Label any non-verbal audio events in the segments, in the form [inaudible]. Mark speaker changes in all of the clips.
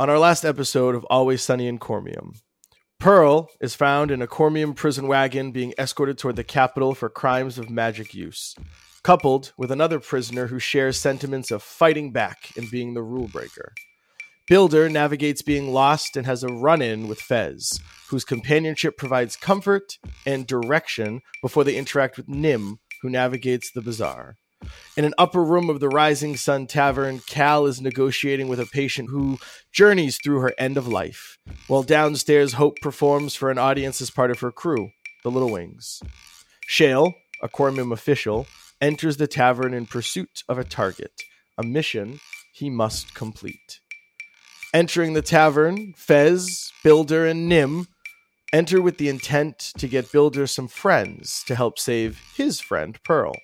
Speaker 1: on our last episode of Always Sunny in CorMeum. Pearl is found in a CorMeum prison wagon being escorted toward the capital for crimes of magic use, coupled with another prisoner who shares sentiments of fighting back and being the rule breaker. Builder navigates being lost and has a run in with Fez, whose companionship provides comfort and direction before they interact with Nim, who navigates the bazaar. In an upper room of the Rising Sun Tavern, Cal is negotiating with a patient who journeys through her end of life, while downstairs, Hope performs for an audience as part of her crew, the Little Wings. Shale, a CorMeum official, enters the tavern in pursuit of a target, a mission he must complete. Entering the tavern, Fez, Builder, and Nim enter with the intent to get Builder some friends to help save his friend Pearl.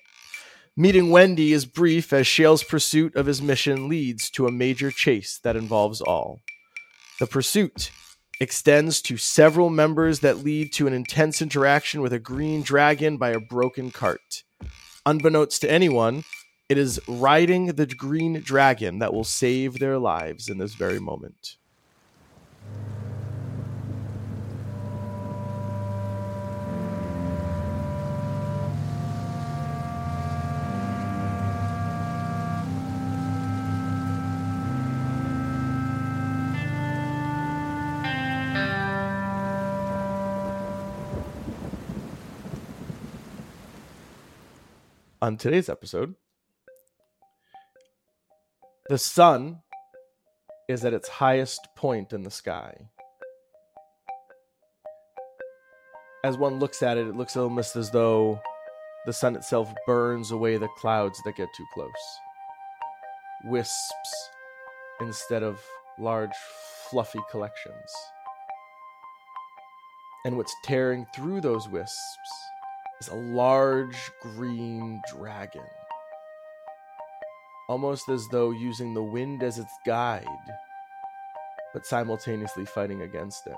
Speaker 1: Meeting Wendy is brief as Shale's pursuit of his mission leads to a major chase that involves all. The pursuit extends to several members that lead to an intense interaction with a green dragon by a broken cart. Unbeknownst to anyone, it is riding the green dragon that will save their lives in this very moment. On today's episode, the sun is at its highest point in the sky. As one looks at it, it looks almost as though the sun itself burns away the clouds that get too close. Wisps instead of large, fluffy collections. And what's tearing through those wisps is a large green dragon almost as though using the wind as its guide, but simultaneously fighting against it.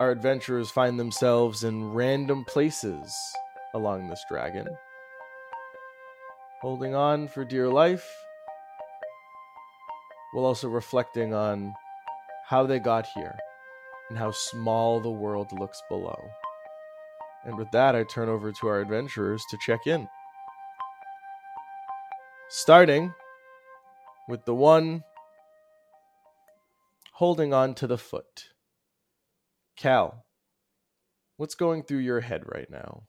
Speaker 1: Our adventurers find themselves in random places along this dragon, holding on for dear life, while also reflecting on how they got here and how small the world looks below. And with that, I turn over to our adventurers to check in. Starting with the one holding on to the foot. Cal, what's going through your head right now?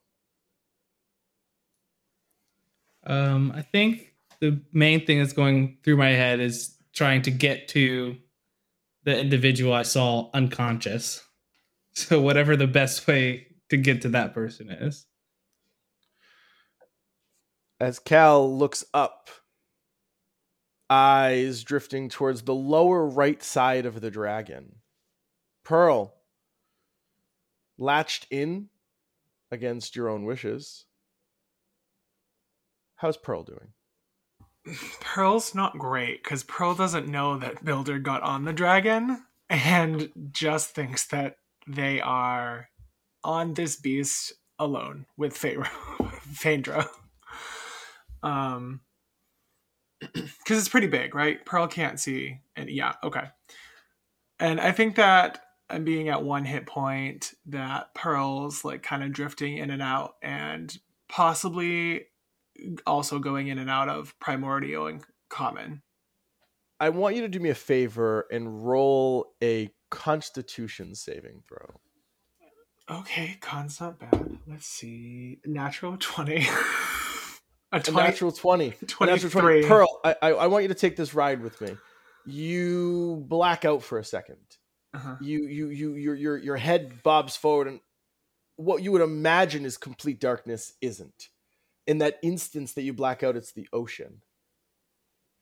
Speaker 2: Um, I think the main thing that's going through my head is trying to get to the individual I saw unconscious. [laughs] So whatever the best way to get to that person is
Speaker 1: as Cal looks up, eyes drifting towards the lower right side of the dragon. Pearl, latched in against your own wishes. How's Pearl doing?
Speaker 3: Pearl's not great because Pearl doesn't know that Builder got on the dragon and just thinks that they are on this beast alone with [laughs] Phaedra. Um [clears throat] because it's pretty big right? Pearl can't see and yeah okay. And i think that i'm being at one hit point that pearl's like kind of drifting in and out and possibly also going in and out of primordial and common.
Speaker 1: I want you to do me a favor and roll a constitution saving throw
Speaker 3: okay con's not bad let's see natural 20 [laughs]
Speaker 1: A, 20, a natural 20. 23. Natural 20. Pearl, I, I, I, want you to take this ride with me. You black out for a 2nd uh-huh. You you you your your your head bobs forward and what you would imagine is complete darkness isn't. In that instance that you black out, it's the ocean.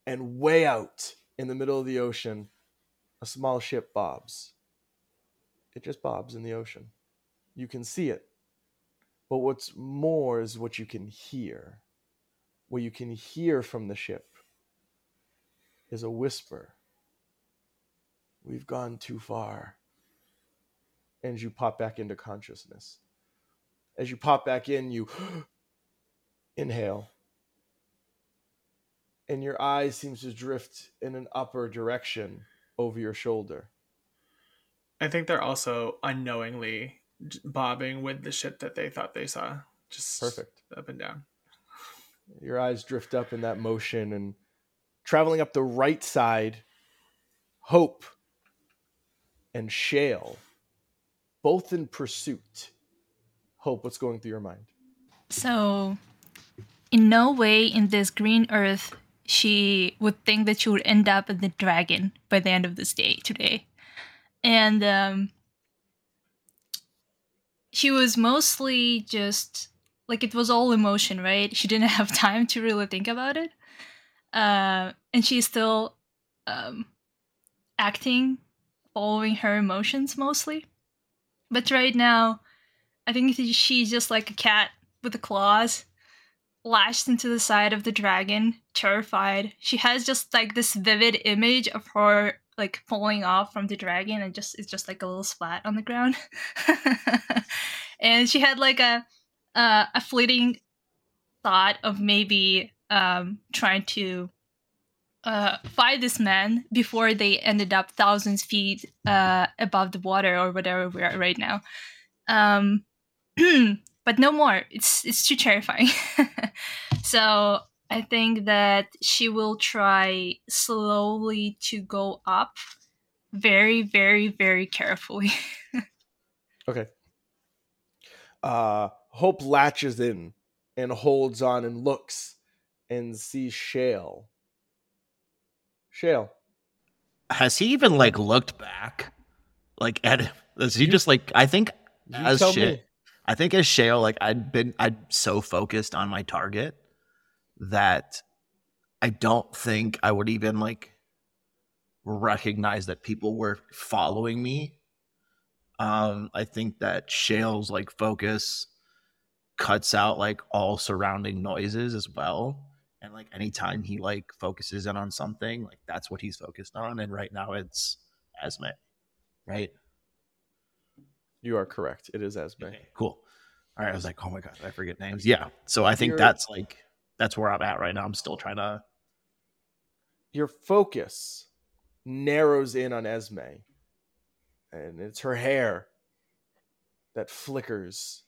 Speaker 1: And way out in the middle of the ocean, a small ship bobs. It just bobs in the ocean. You can see it. But what's more is what you can hear what you can hear from the ship is a whisper. We've gone too far. And you pop back into consciousness. As you pop back in, you [gasps] inhale and your eyes seems to drift in an upper direction over your shoulder.
Speaker 3: I think they're also unknowingly bobbing with the shit that they thought they saw. Just
Speaker 1: Perfect.
Speaker 3: up and down.
Speaker 1: Your eyes drift up in that motion and traveling up the right side, Hope and Shale, both in pursuit. Hope, what's going through your mind?
Speaker 4: So, in no way in this green earth she would think that she would end up in the dragon by the end of this day today. And um, she was mostly just like it was all emotion, right? She didn't [laughs] have time to really think about it. Uh, and she's still um, acting, following her emotions mostly. But right now, I think she's just like a cat with the claws lashed into the side of the dragon, terrified. She has just like this vivid image of her like falling off from the dragon and just it's just like a little splat on the ground. [laughs] and she had like a uh, a fleeting thought of maybe um, trying to uh, fight this man before they ended up thousands feet uh, above the water or whatever we are right now. Um, [clears throat] but no more. It's it's too terrifying. [laughs] so I think that she will try slowly to go up, very, very, very carefully. [laughs]
Speaker 1: Okay. Uh, Hope latches in and holds on and looks and sees Shale. Shale.
Speaker 5: Has he even like looked back? Like at is he just like I think
Speaker 1: You
Speaker 5: as
Speaker 1: tell
Speaker 5: shit
Speaker 1: me.
Speaker 5: I think as Shale, like I'd been I'd so focused on my target that I don't think I would even like recognize that people were following me. Um, I think that Shale's like focus cuts out like all surrounding noises as well. And like anytime he like focuses in on something, like that's what he's focused on. And right now it's Esme. Right?
Speaker 1: You are correct. It is Esme.
Speaker 5: Okay, cool. All right, I was like, oh my god, I forget names. Yeah, so I think
Speaker 1: You're-
Speaker 5: that's like that's where I'm at right now. I'm still trying to.
Speaker 1: Your focus narrows in on Esme, and it's her hair that flickers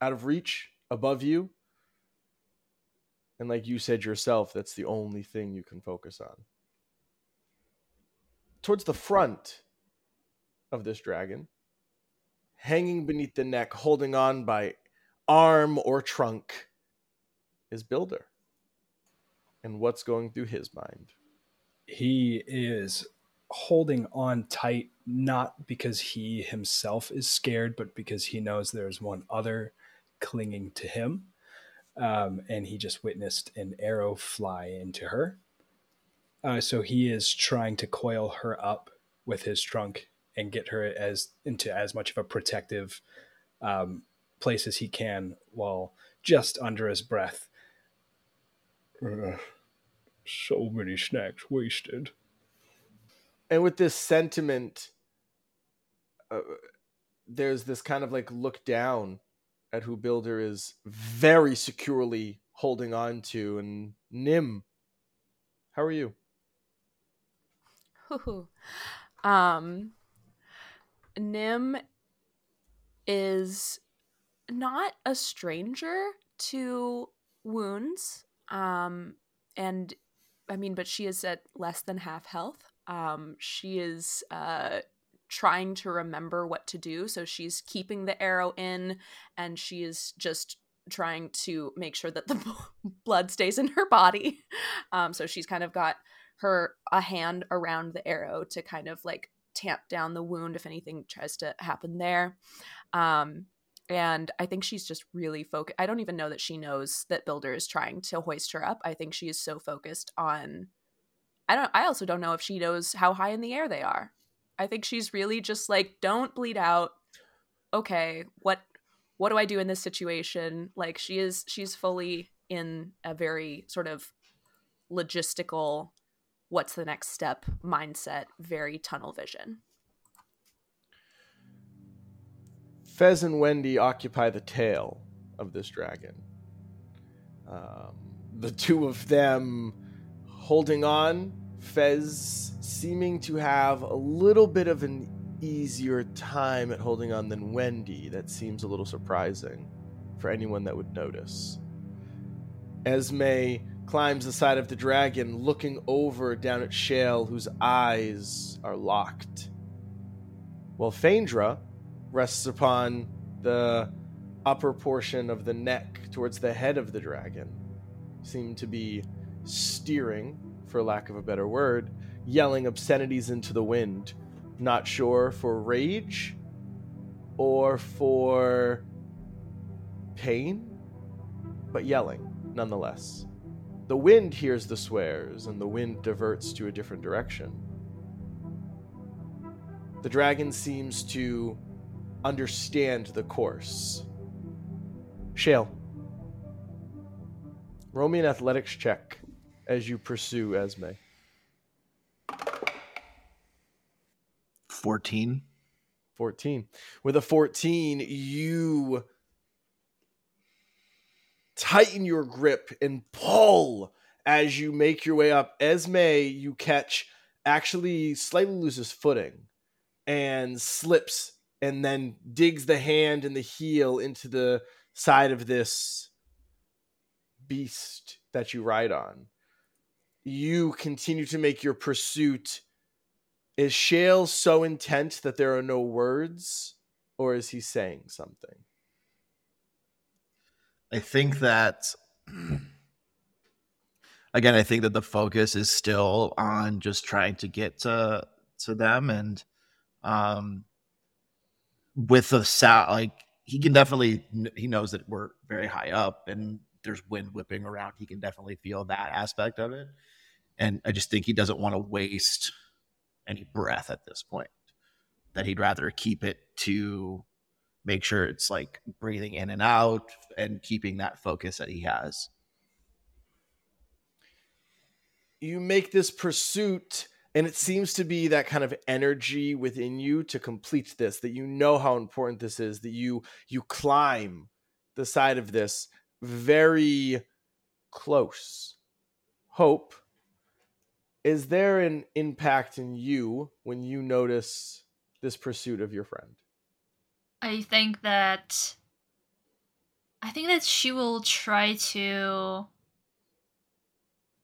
Speaker 1: out of reach above you. And like you said yourself, that's the only thing you can focus on. Towards the front of this dragon, hanging beneath the neck, holding on by arm or trunk, is Builder. And what's going through his mind?
Speaker 6: he is holding on tight not because he himself is scared but because he knows there's one other clinging to him um, and he just witnessed an arrow fly into her uh, so he is trying to coil her up with his trunk and get her as into as much of a protective um, place as he can while just under his breath "Ugh, so many snacks wasted.
Speaker 1: And with this sentiment uh, there's this kind of like look down at who builder is very securely holding on to. And nim how are you? [laughs]
Speaker 7: Um nim is not a stranger to wounds um and i mean but she is at less than half health. Um she is uh trying to remember what to do. So she's keeping the arrow in and she is just trying to make sure that the [laughs] blood stays in her body. Um so she's kind of got her a hand around the arrow to kind of like tamp down the wound if anything tries to happen there. Um and i think she's just really focused i don't even know that she knows that builder is trying to hoist her up i think she is so focused on i don't i also don't know if she knows how high in the air they are. I think she's really just like don't bleed out. Okay what what do i do in this situation? Like she is she's fully in a very sort of logistical what's the next step mindset very tunnel vision
Speaker 1: Fez and Wendy occupy the tail of this dragon. Um, the two of them holding on, Fez seeming to have a little bit of an easier time at holding on than Wendy. That seems a little surprising for anyone that would notice. Esme climbs the side of the dragon, looking over down at Shale, whose eyes are locked. While Phaedra rests upon the upper portion of the neck towards the head of the dragon, seem to be steering, for lack of a better word, yelling obscenities into the wind. Not sure for rage or for pain, but yelling nonetheless. The wind hears the swears, and the wind diverts to a different direction. The dragon seems to understand the course. Shale, roll me an athletics check as you pursue Esme.
Speaker 5: 14.
Speaker 1: 14. With a 14, you tighten your grip and pull as you make your way up. Esme, you catch, actually slightly loses footing and slips and then digs the hand and the heel into the side of this beast that you ride on. You continue to make your pursuit. Is Shale so intent that there are no words, or is he saying something?
Speaker 5: I think that [clears throat] again, I think that the focus is still on just trying to get to to them and um with the sound like he can definitely he knows that we're very high up and there's wind whipping around. He can definitely feel that aspect of it. And i just think he doesn't want to waste any breath at this point that he'd rather keep it to make sure it's like breathing in and out and keeping that focus that he has.
Speaker 1: You make this pursuit and it seems to be that kind of energy within you to complete this that you know how important this is that you you climb the side of this very close hope is there an impact in you when you notice this pursuit of your friend
Speaker 4: I think that I think that she will try to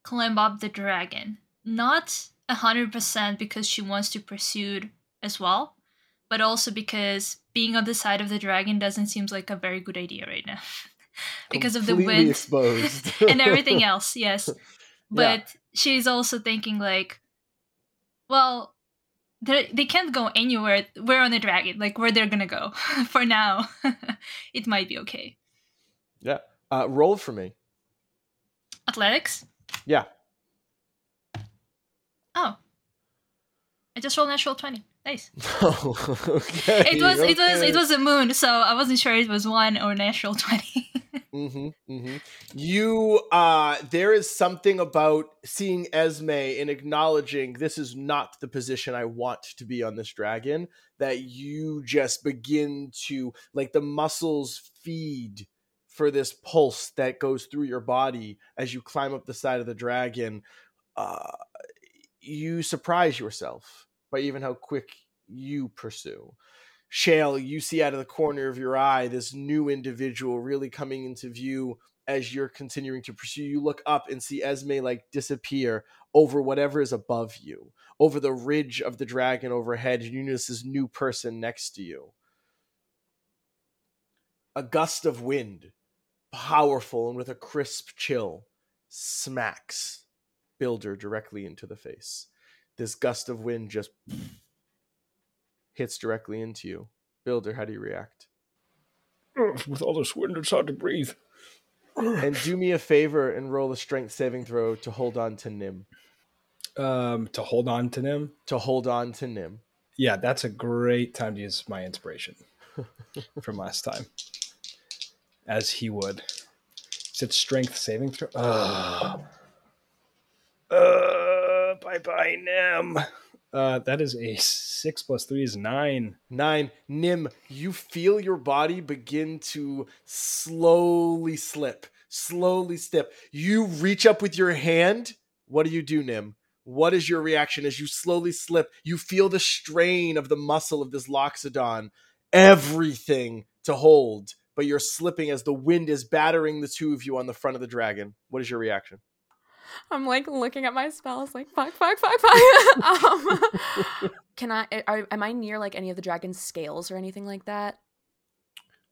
Speaker 4: climb up the dragon. Not a hundred percent because she wants to pursue as well, but also because being on the side of the dragon doesn't seem like a very good idea right now. [laughs] because of the wind
Speaker 1: exposed [laughs]
Speaker 4: and everything else, yes. [laughs] But she's also thinking like, well, they they can't go anywhere. We're on a dragon. Like where they're gonna go for now. it might be okay.
Speaker 1: yeah uh roll for me
Speaker 4: Athletics.
Speaker 1: yeah
Speaker 4: Oh, I just rolled natural twenty. Nice. [laughs]
Speaker 1: okay
Speaker 4: It was it was it was a moon, so I wasn't sure it was one or natural [laughs] twenty.
Speaker 1: hmm hmm You, uh, there is something about seeing Esme and acknowledging this is not the position I want to be on this dragon that you just begin to, like, the muscles feed for this pulse that goes through your body as you climb up the side of the dragon. Uh, you surprise yourself by even how quick you pursue. Shale, you see out of the corner of your eye this new individual really coming into view as you're continuing to pursue. You look up and see Esme like disappear over whatever is above you, over the ridge of the dragon overhead, and you notice this new person next to you. A gust of wind, powerful and with a crisp chill, smacks Builder directly into the face. This gust of wind just hits directly into you. Builder, how do you react? [sighs]
Speaker 6: With all this wind, it's hard to breathe. [sighs]
Speaker 1: And do me a favor and roll a strength saving throw to hold on to Nim.
Speaker 6: Um, to hold on to Nim?
Speaker 1: To hold on to Nim.
Speaker 6: Yeah, that's a great time to use my inspiration [laughs] from last time, as he would. Is it strength saving throw? [sighs] Uh, uh, bye bye, Nim. Uh, that is a six plus three is nine.
Speaker 1: Nine, Nim, you feel your body begin to slowly slip, slowly slip. You reach up with your hand. What do you do, Nim? What is your reaction as you slowly slip? You feel the strain of the muscle of this Loxodon, everything to hold, but you're slipping as the wind is battering the two of you on the front of the dragon. What is your reaction?
Speaker 7: I'm like looking at my spells, like fuck, fuck, fuck, fuck. [laughs] um, can I? Are, am I near like any of the dragon's scales or anything like that?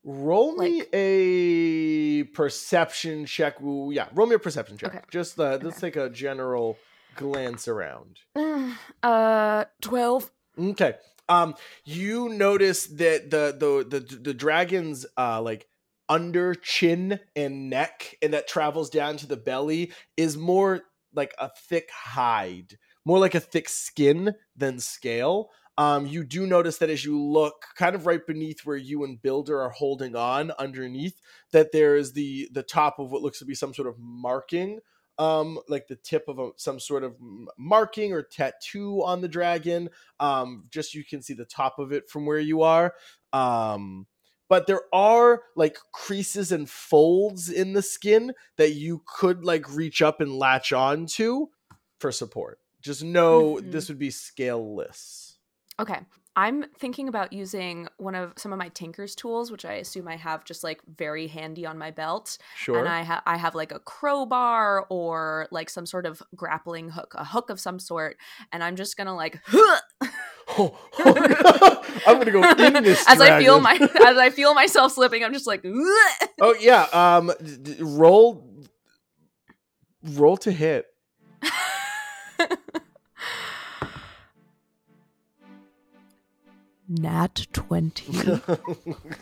Speaker 1: Roll me a perception check. Ooh, yeah, roll me a perception check.
Speaker 7: Okay.
Speaker 1: Just uh, let's take a general glance around. [sighs]
Speaker 7: Uh, twelve.
Speaker 1: Okay. Um, you notice that the the the the dragon's uh like under chin and neck, and that travels down to the belly, is more like a thick hide, more like a thick skin than scale. Um, you do notice that as you look kind of right beneath where you and Builder are holding on underneath, that there is the the top of what looks to be some sort of marking um like the tip of a, some sort of marking or tattoo on the dragon um just you can see the top of it from where you are um but there are like creases and folds in the skin that you could like reach up and latch on to for support just know
Speaker 7: Mhm.
Speaker 1: this would be scaleless
Speaker 7: Okay. I'm thinking about using one of some of my Tinker's tools, which I assume I have just like very handy on my belt.
Speaker 1: sure.
Speaker 7: And I have I have like a crowbar or like some sort of grappling hook, a hook of some sort, and I'm just gonna like
Speaker 1: Oh, [laughs] [laughs] i'm gonna go [laughs] in this
Speaker 7: as I feel my as I feel myself slipping, I'm just like
Speaker 1: oh yeah um d- roll roll to hit
Speaker 7: Nat twenty. [laughs]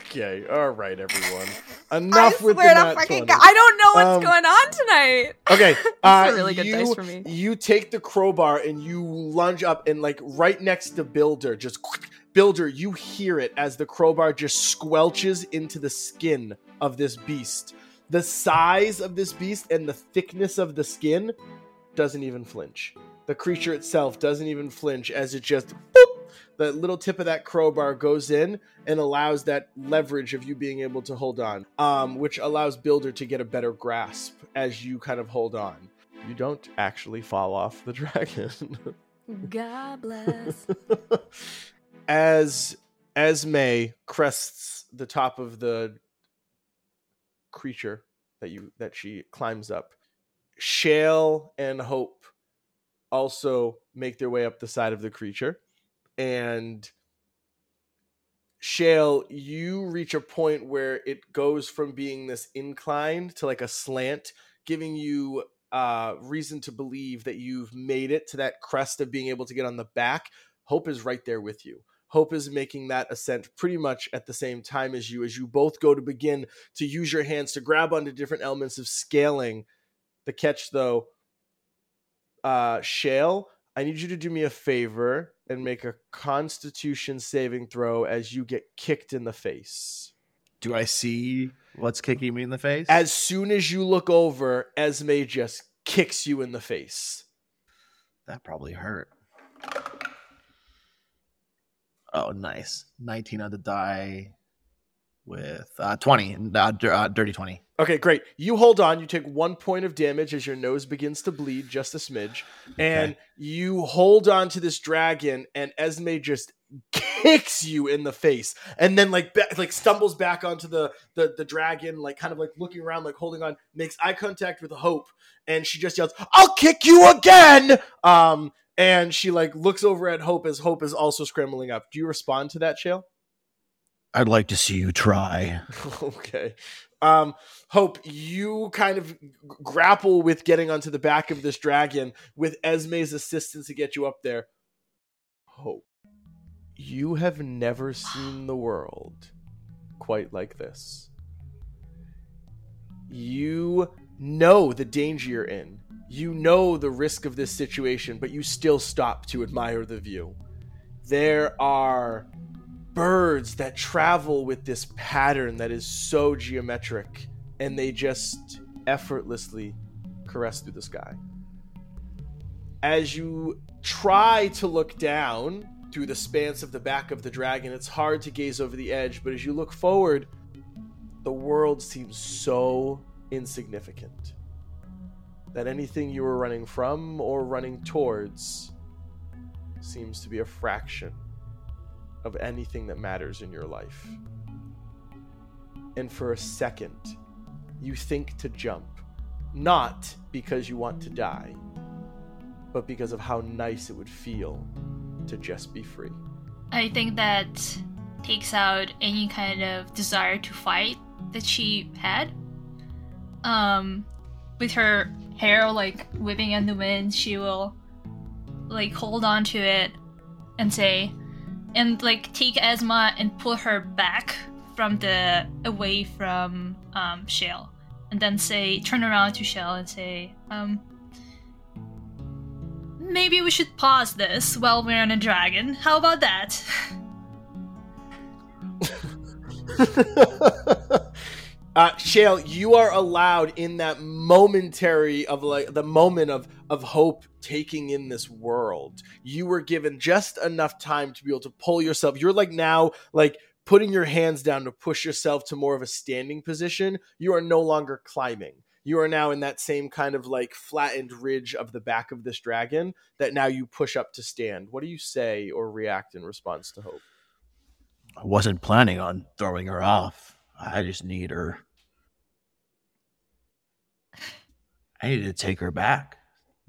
Speaker 1: okay, all right, everyone. Enough with the nat
Speaker 7: fucking
Speaker 1: 20.
Speaker 7: God, I don't know what's
Speaker 1: Um,
Speaker 7: going on tonight.
Speaker 1: Okay, [laughs]
Speaker 7: That's
Speaker 1: uh,
Speaker 7: a really good
Speaker 1: you,
Speaker 7: dice for me.
Speaker 1: You take the crowbar and you lunge up, and like right next to Builder, just [sniffs] Builder, you hear it as the crowbar just squelches into the skin of this beast. The size of this beast and the thickness of the skin doesn't even flinch. The creature itself doesn't even flinch as it just boop, the little tip of that crowbar goes in and allows that leverage of you being able to hold on, um, which allows Builder to get a better grasp as you kind of hold on. You don't actually fall off the [laughs] dragon.
Speaker 7: God bless. [laughs]
Speaker 1: as Esme crests the top of the creature that you that she climbs up, Shale and Hope also make their way up the side of the creature, and Shale, you reach a point where it goes from being this incline to like a slant, giving you uh, reason to believe that you've made it to that crest of being able to get on the back. Hope is right there with you. Hope is making that ascent pretty much at the same time as you, as you both go to begin to use your hands to grab onto different elements of scaling. The catch, though, uh, Shale, I need you to do me a favor and make a Constitution saving throw as you get kicked in the face.
Speaker 5: Do I see what's kicking me in the face?
Speaker 1: As soon as you look over, Esme just kicks you in the face.
Speaker 5: that probably hurt. Oh, nice. 19 on the die with uh, 20, uh, uh, dirty 20.
Speaker 1: Okay, great. You hold on. You take one point of damage as your nose begins to bleed just a smidge. And
Speaker 5: Okay.
Speaker 1: you hold on to this dragon, and Esme just [laughs] kicks you in the face. And then like ba- like stumbles back onto the, the the dragon, like kind of like looking around, like holding on, makes eye contact with Hope, and she just yells, I'll kick you again. Um and she like looks over at Hope as Hope is also scrambling up. Do you respond to that, Shale?
Speaker 5: I'd like to see you try. [laughs]
Speaker 1: okay. Um, Hope, you kind of grapple with getting onto the back of this dragon with Esme's assistance to get you up there. Hope, you have never seen the world quite like this. You know the danger you're in. You know the risk of this situation, but you still stop to admire the view. There are birds that travel with this pattern that is so geometric and they just effortlessly caress through the sky. As you try to look down through the spans of the back of the dragon, it's hard to gaze over the edge, but as you look forward, the world seems so insignificant. That anything you were running from or running towards seems to be a fraction of anything that matters in your life. And for a second, you think to jump, not because you want to die, but because of how nice it would feel to just be free.
Speaker 4: I think that takes out any kind of desire to fight that she had. Um, with her hair like whipping in the wind, she will like hold on to it and say, and like take Esme and pull her back from the away from um, Shale, and then say, turn around to Shale and say, um, maybe we should pause this while we're on a dragon. How about that? [laughs]
Speaker 1: uh, Shale, you are allowed in that momentary of like the moment of of hope taking in this world. You were given just enough time to be able to pull yourself. You're like now like putting your hands down to push yourself to more of a standing position. You are no longer climbing. You are now in that same kind of like flattened ridge of the back of this dragon that now you push up to stand. What do you say or react in response to hope?
Speaker 5: I wasn't planning on throwing her off. I just need her. I needed to take her back.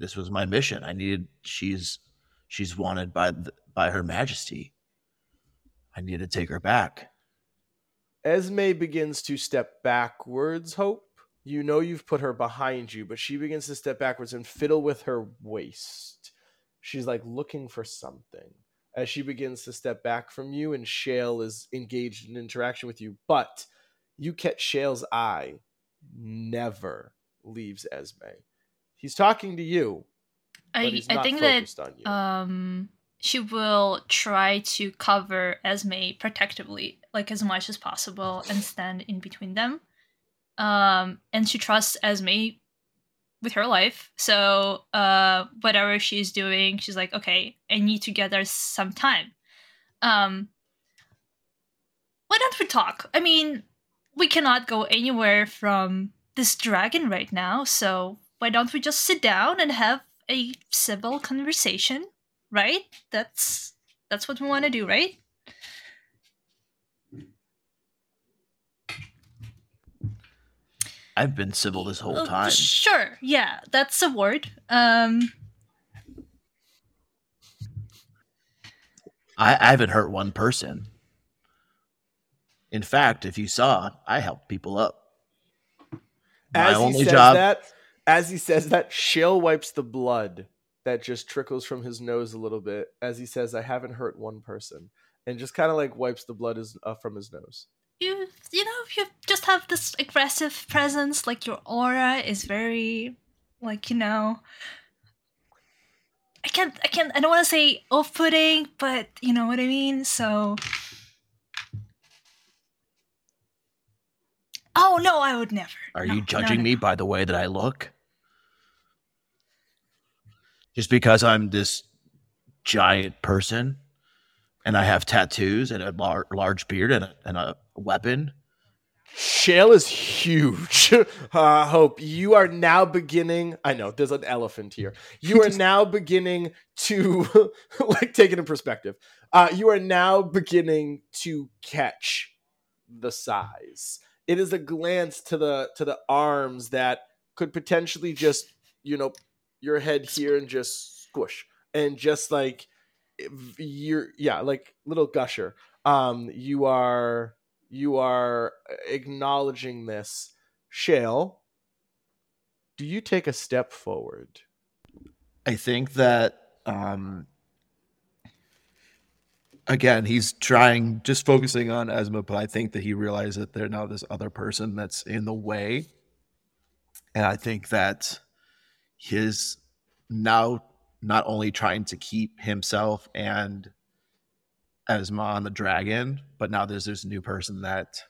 Speaker 5: This was my mission. I needed. She's she's wanted by the, by Her Majesty. I need to take her back.
Speaker 1: Esme begins to step backwards. Hope you know you've put her behind you, but she begins to step backwards and fiddle with her waist. She's like looking for something as she begins to step back from you, and Shale is engaged in interaction with you. But you catch Shale's eye never leaves Esme. He's talking to you.
Speaker 4: I, I think that um, she will try to cover Esme protectively, like as much as possible, and stand in between them. Um, and she trusts Esme with her life. So uh, whatever she's doing, she's like, okay, I need to get there some time. Um, why don't we talk? I mean, we cannot go anywhere from this dragon right now, so why don't we just sit down and have a civil conversation? Right? That's that's what we want to do, right?
Speaker 5: I've been civil this whole uh, time.
Speaker 4: Sure, yeah, that's a word. Um,
Speaker 5: I, I haven't hurt one person. In fact, if you saw, I helped people up.
Speaker 1: My as only he says job. That, as he says that, Shale wipes the blood that just trickles from his nose a little bit as he says, "I haven't hurt one person," and just kind of like wipes the blood is, uh, from his nose.
Speaker 4: You you know you just have this aggressive presence like your aura is very like you know i can't i can't i don't want to say off-putting but you know what i mean? So oh no i would never.
Speaker 5: Are no, you judging no, no. me by the way that i look just because i'm this giant person and I have tattoos and a lar- large beard and a, and a weapon.
Speaker 1: Shale is huge. [laughs] uh, Hope, you are now beginning. I know there's an elephant here. [laughs] You are now beginning to, [laughs] like, take it in perspective. Uh, you are now beginning to catch the size. It is a glance to the to the arms that could potentially just, you know, your head here and just squish and just like you're yeah like little gusher. Um you are you are acknowledging this. Shale do you take a step forward?
Speaker 5: I think that um again he's trying just focusing on Esme but i think that he realized that there's now this other person that's in the way. And i think that his now not only trying to keep himself and Esme on the dragon, but now there's this new person that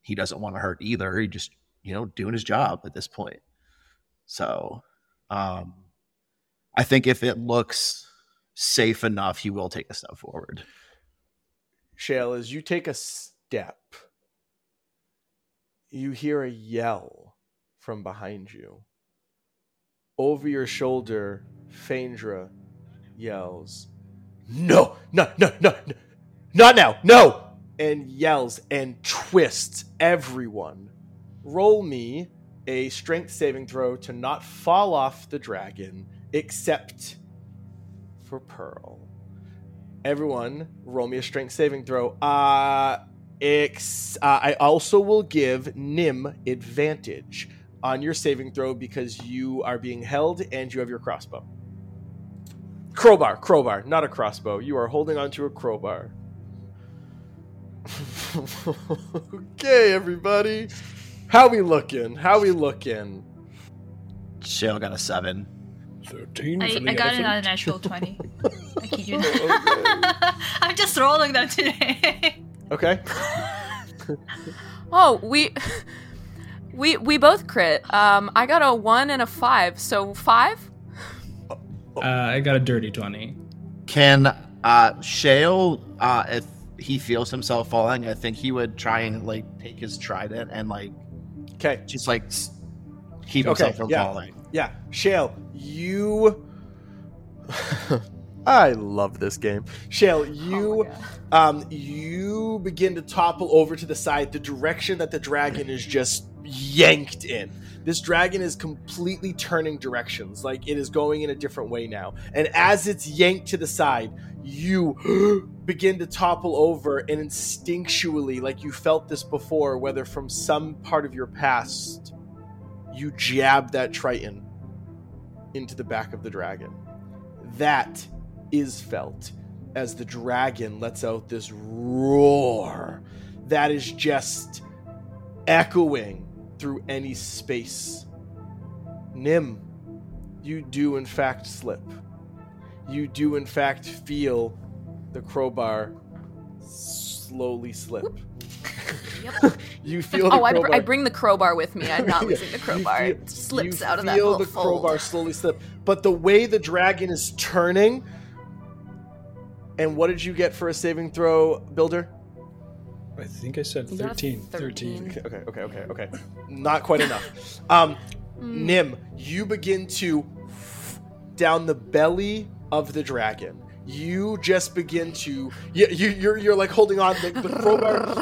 Speaker 5: he doesn't want to hurt either. He just, you know, doing his job at this point. So, um, I think if it looks safe enough, he will take a step forward.
Speaker 1: Shale, as you take a step, you hear a yell from behind you. Over your shoulder, Phaedra yells, No, no, no, no, no, not now, no! And yells and twists everyone. Roll me a strength saving throw to not fall off the dragon, except for Pearl. Everyone, roll me a strength saving throw. Uh, ex- uh, I also will give Nim advantage on your saving throw because you are being held and you have your crossbow. Crowbar, crowbar, not a crossbow. You are holding onto a crowbar. [laughs] okay, everybody. How we looking? How we looking?
Speaker 5: Shale got a seven.
Speaker 6: 13
Speaker 4: I, I got it
Speaker 6: elephant.
Speaker 4: on a natural 20. [laughs] I kid you not. [laughs] I'm just rolling that today.
Speaker 1: Okay.
Speaker 7: Oh, we we we both crit. Um, I got a one and a five, so five.
Speaker 2: Uh, I got a dirty 20.
Speaker 5: Can uh Shale, uh if he feels himself falling, I think he would try and like take his trident and like
Speaker 1: Okay.
Speaker 5: just like keep
Speaker 1: Okay,
Speaker 5: himself from
Speaker 1: yeah.
Speaker 5: falling.
Speaker 1: Yeah, Shale, you. [laughs] I love this game. Shale, you, um, you begin to topple over to the side, the direction that the dragon is just yanked in. This dragon is completely turning directions, like it is going in a different way now. And as it's yanked to the side, you [gasps] begin to topple over, and instinctually, like you felt this before, whether from some part of your past, you jab that trident into the back of the dragon. That is felt as the dragon lets out this roar that is just echoing through any space. Nim, you do in fact slip. You do in fact feel the crowbar slowly slip. [laughs]
Speaker 7: Yep.
Speaker 1: you feel the
Speaker 7: Oh, I, br- I bring the crowbar with me. I'm not [laughs] losing the crowbar.
Speaker 1: feel-
Speaker 7: it slips out of that You
Speaker 1: feel
Speaker 7: little
Speaker 1: the
Speaker 7: fold.
Speaker 1: crowbar slowly slip. But the way the dragon is turning, and what did you get for a saving throw, Builder?
Speaker 6: I think I said
Speaker 7: You got a
Speaker 6: 13.
Speaker 7: 13.
Speaker 6: 13. [laughs]
Speaker 1: Okay, okay, okay, okay. Not quite enough. Um,
Speaker 7: Mm.
Speaker 1: Nim, you begin to down the belly of the dragon. You just begin to you, you you're you're like holding on the, the crowbar. [laughs]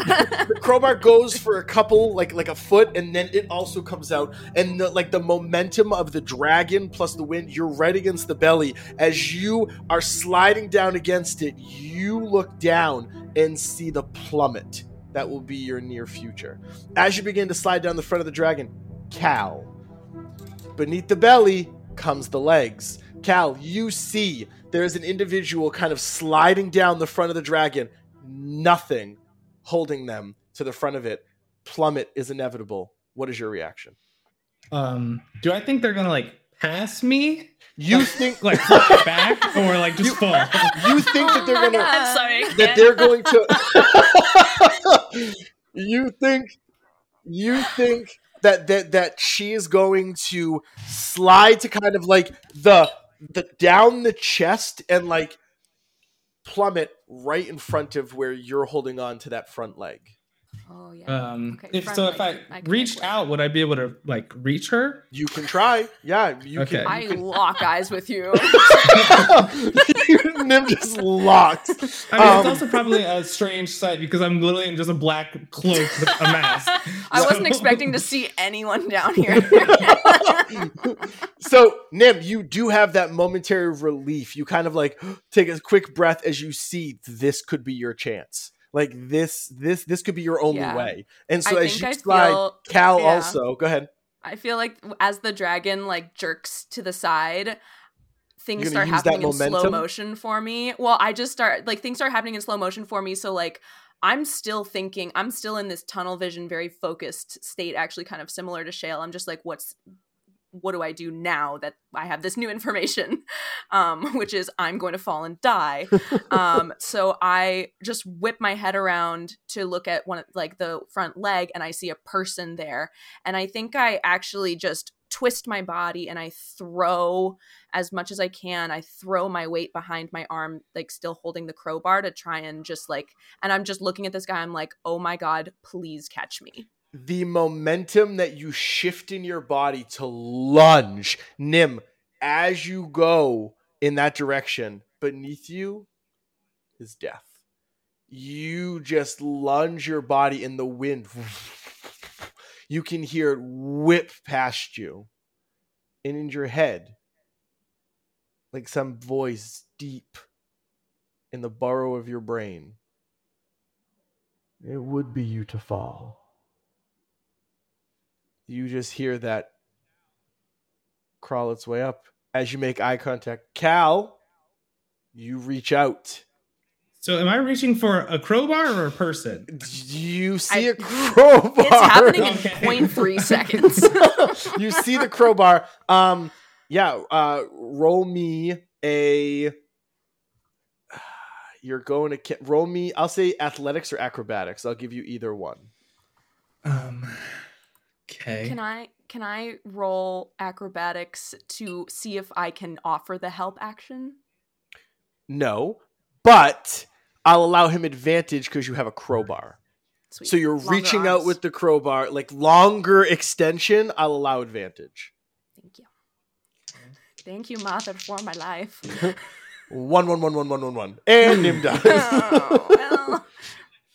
Speaker 1: the crowbar goes for a couple like like a foot, and then it also comes out, and the, like the momentum of the dragon plus the wind, you're right against the belly. As you are sliding down against it, you look down and see the plummet that will be your near future. As you begin to slide down the front of the dragon, Cal. Beneath the belly comes the legs. Cal, you see there's an individual kind of sliding down the front of the dragon, nothing holding them to the front of it. Plummet is inevitable. What is your reaction?
Speaker 2: Um, do I think they're gonna like pass me?
Speaker 1: You
Speaker 2: Like-
Speaker 1: think
Speaker 2: Like fly back or like just fall?
Speaker 1: you think that they're
Speaker 7: Oh
Speaker 1: gonna
Speaker 7: God.
Speaker 4: I'm sorry.
Speaker 1: that they're going to [laughs] [laughs] you think you think that that that she is going to slide to kind of like the the down the chest and like plummet right in front of where you're holding on to that front leg.
Speaker 7: Oh yeah.
Speaker 2: Um,
Speaker 7: Okay,
Speaker 2: if so, if I
Speaker 7: I
Speaker 2: reached
Speaker 7: leg.
Speaker 2: out, would I be able to like reach her?
Speaker 1: You can try. Yeah, you
Speaker 2: Okay.
Speaker 1: can.
Speaker 7: I
Speaker 1: You
Speaker 7: lock eyes with you. [laughs] [laughs]
Speaker 1: can Nim just locked.
Speaker 2: I mean,
Speaker 1: Um,
Speaker 2: it's also probably a strange sight because I'm literally in just a black cloak with a mask. [laughs]
Speaker 7: I wasn't expecting to see anyone down here.
Speaker 1: so nim you do have that momentary relief you kind of like [gasps] take a quick breath as you see this could be your chance like this this this could be your only
Speaker 7: Yeah.
Speaker 1: way and so
Speaker 7: I
Speaker 1: as you
Speaker 7: I
Speaker 1: slide
Speaker 7: feel-
Speaker 1: cal
Speaker 7: yeah.
Speaker 1: also go ahead
Speaker 7: I feel like as the dragon like jerks to the side, things start happening in slow motion for me. Well, I just start like things start happening in slow motion for me. So like I'm still thinking, I'm still in this tunnel vision, very focused state, actually kind of similar to Shale. I'm just like, what's what do I do now that I have this new information? [laughs] Um, which is I'm going to fall and die. um, [laughs] so I just whip my head around to look at one like the front leg and I see a person there. And I think I actually just twist my body and I throw as much as I can. I throw my weight behind my arm, like still holding the crowbar to try and just like, and I'm just looking at this guy. I'm like, oh my God, please catch me.
Speaker 1: The momentum that you shift in your body to lunge, Nim, as you go in that direction, beneath you is death. You just lunge your body in the wind. You can hear it whip past you. And in your head, like some voice deep in the burrow of your brain. It would be you to fall. You just hear that crawl its way up as you make eye contact. Cal, you reach out.
Speaker 2: So am I reaching for a crowbar or a person? [laughs]
Speaker 1: You see
Speaker 7: I-
Speaker 1: a [laughs] crowbar.
Speaker 7: It's happening in
Speaker 2: Okay.
Speaker 7: 0.3 [laughs] seconds.
Speaker 1: you see the crowbar. Um, yeah. Uh, roll me a. [sighs] You're going to roll me. I'll say athletics or acrobatics. I'll give you either one.
Speaker 2: Um. Okay.
Speaker 7: Can I can I roll acrobatics to see if I can offer the help action?
Speaker 1: No, but I'll allow him advantage because you have a crowbar.
Speaker 7: Sweet.
Speaker 1: So you're
Speaker 7: Longer
Speaker 1: reaching out with the crowbar, like longer extension. I'll allow advantage.
Speaker 7: Thank you. Thank you, Mother, for my life. [laughs]
Speaker 1: One, one, one, one, one, one, one, and Nim dies. [laughs]
Speaker 7: oh, well.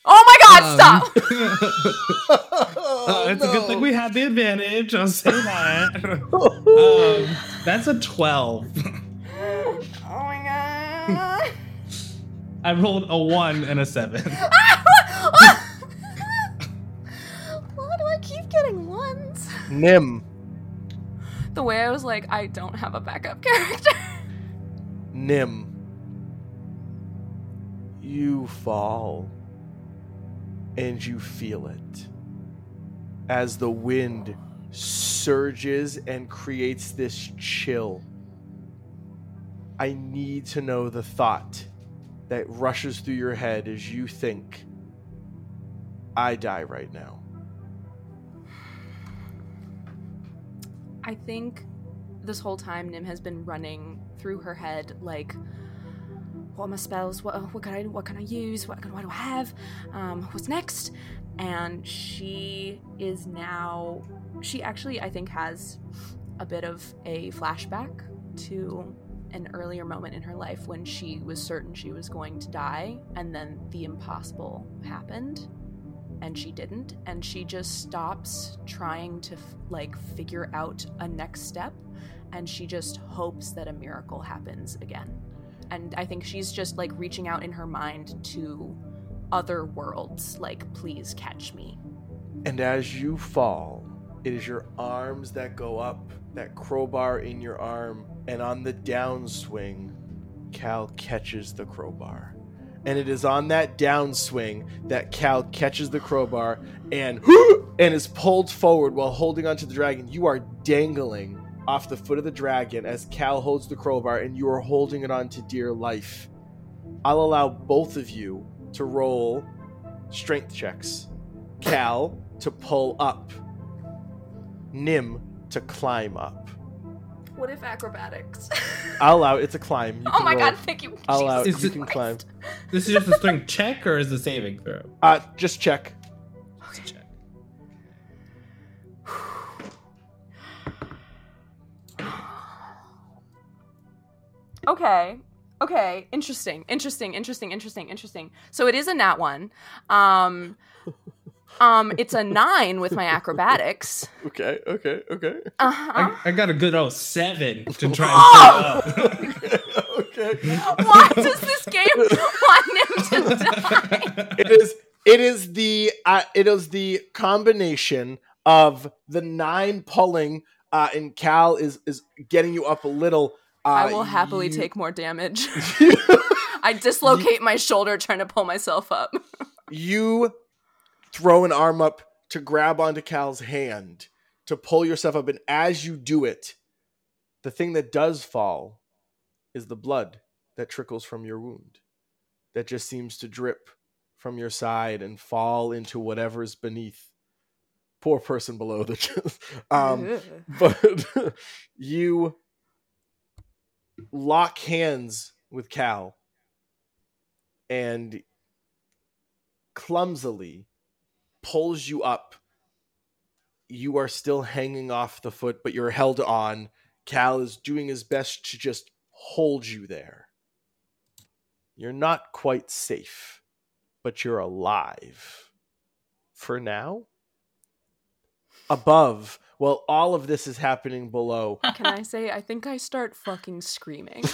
Speaker 7: Oh my god,
Speaker 2: Um,
Speaker 7: stop! [laughs]
Speaker 2: Uh, it's a good thing we had the advantage. I'll say [laughs] that. [laughs] um, that's a twelve.
Speaker 7: oh my god. [laughs]
Speaker 2: I rolled a one and a seven.
Speaker 7: Why do I keep getting ones?
Speaker 1: Nim,
Speaker 7: The way I was like, I don't have a backup character.
Speaker 1: Nim, you fall and you feel it as the wind surges and creates this chill. I need to know the thought that rushes through your head as you think, I die right now.
Speaker 7: I think this whole time Nim has been running through her head like what are my spells? What what can I what can I use? What, what do I have? Um, what's next? And she is now she actually I think has a bit of a flashback to an earlier moment in her life when she was certain she was going to die and then the impossible happened and she didn't. And she just stops trying to f- like figure out a next step and she just hopes that a miracle happens again. And i think she's just like reaching out in her mind to other worlds like please catch me
Speaker 1: And as you fall, it is your arms that go up, that crowbar in your arm, and on the downswing, Cal catches the crowbar. And it is on that downswing that Cal catches the crowbar and [gasps] and is pulled forward while holding onto the dragon. You are dangling off the foot of the dragon as Cal holds the crowbar and you are holding it on to dear life. I'll allow both of you to roll strength checks. Cal to pull up, Nim to climb up.
Speaker 7: what if acrobatics [laughs]
Speaker 1: I'll allow it. It's a climb. You
Speaker 7: oh
Speaker 1: can
Speaker 7: my
Speaker 1: roll.
Speaker 7: god thank you
Speaker 1: I'll allow.
Speaker 7: Jesus
Speaker 2: Is
Speaker 1: You can
Speaker 7: Christ.
Speaker 1: climb. [laughs]
Speaker 2: This is just a strength check or is it saving throw?
Speaker 1: Uh, just check.
Speaker 2: It's a check. [sighs]
Speaker 7: Okay. Okay. Interesting. Interesting. Interesting. Interesting. Interesting. So it is a nat one. Um [laughs] um it's a nine with my acrobatics.
Speaker 1: Okay. Okay. Okay.
Speaker 7: Uh-huh.
Speaker 2: I, I got a good old seven to try
Speaker 7: Oh!
Speaker 2: and pull up. [laughs]
Speaker 1: okay. [laughs]
Speaker 7: Why does this game want him to die?
Speaker 1: It is. It is the. Uh, it is the combination of the nine pulling, uh, and Cal is is getting you up a little. Uh,
Speaker 7: I will happily
Speaker 1: you-
Speaker 7: take more damage. [laughs] [laughs] I dislocate my shoulder trying to pull myself up. [laughs]
Speaker 1: you throw an arm up to grab onto Cal's hand to pull yourself up, and as you do it, the thing that does fall is the blood that trickles from your wound, that just seems to drip from your side and fall into whatever's beneath. Poor person below the chest. um, but you lock hands with Cal and clumsily pulls you up you are still hanging off the foot, but you're held on. Cal is doing his best to just hold you there. You're not quite safe, but you're alive. For now? Above, well, all of this is happening below.
Speaker 7: Can I say, I think I start fucking screaming.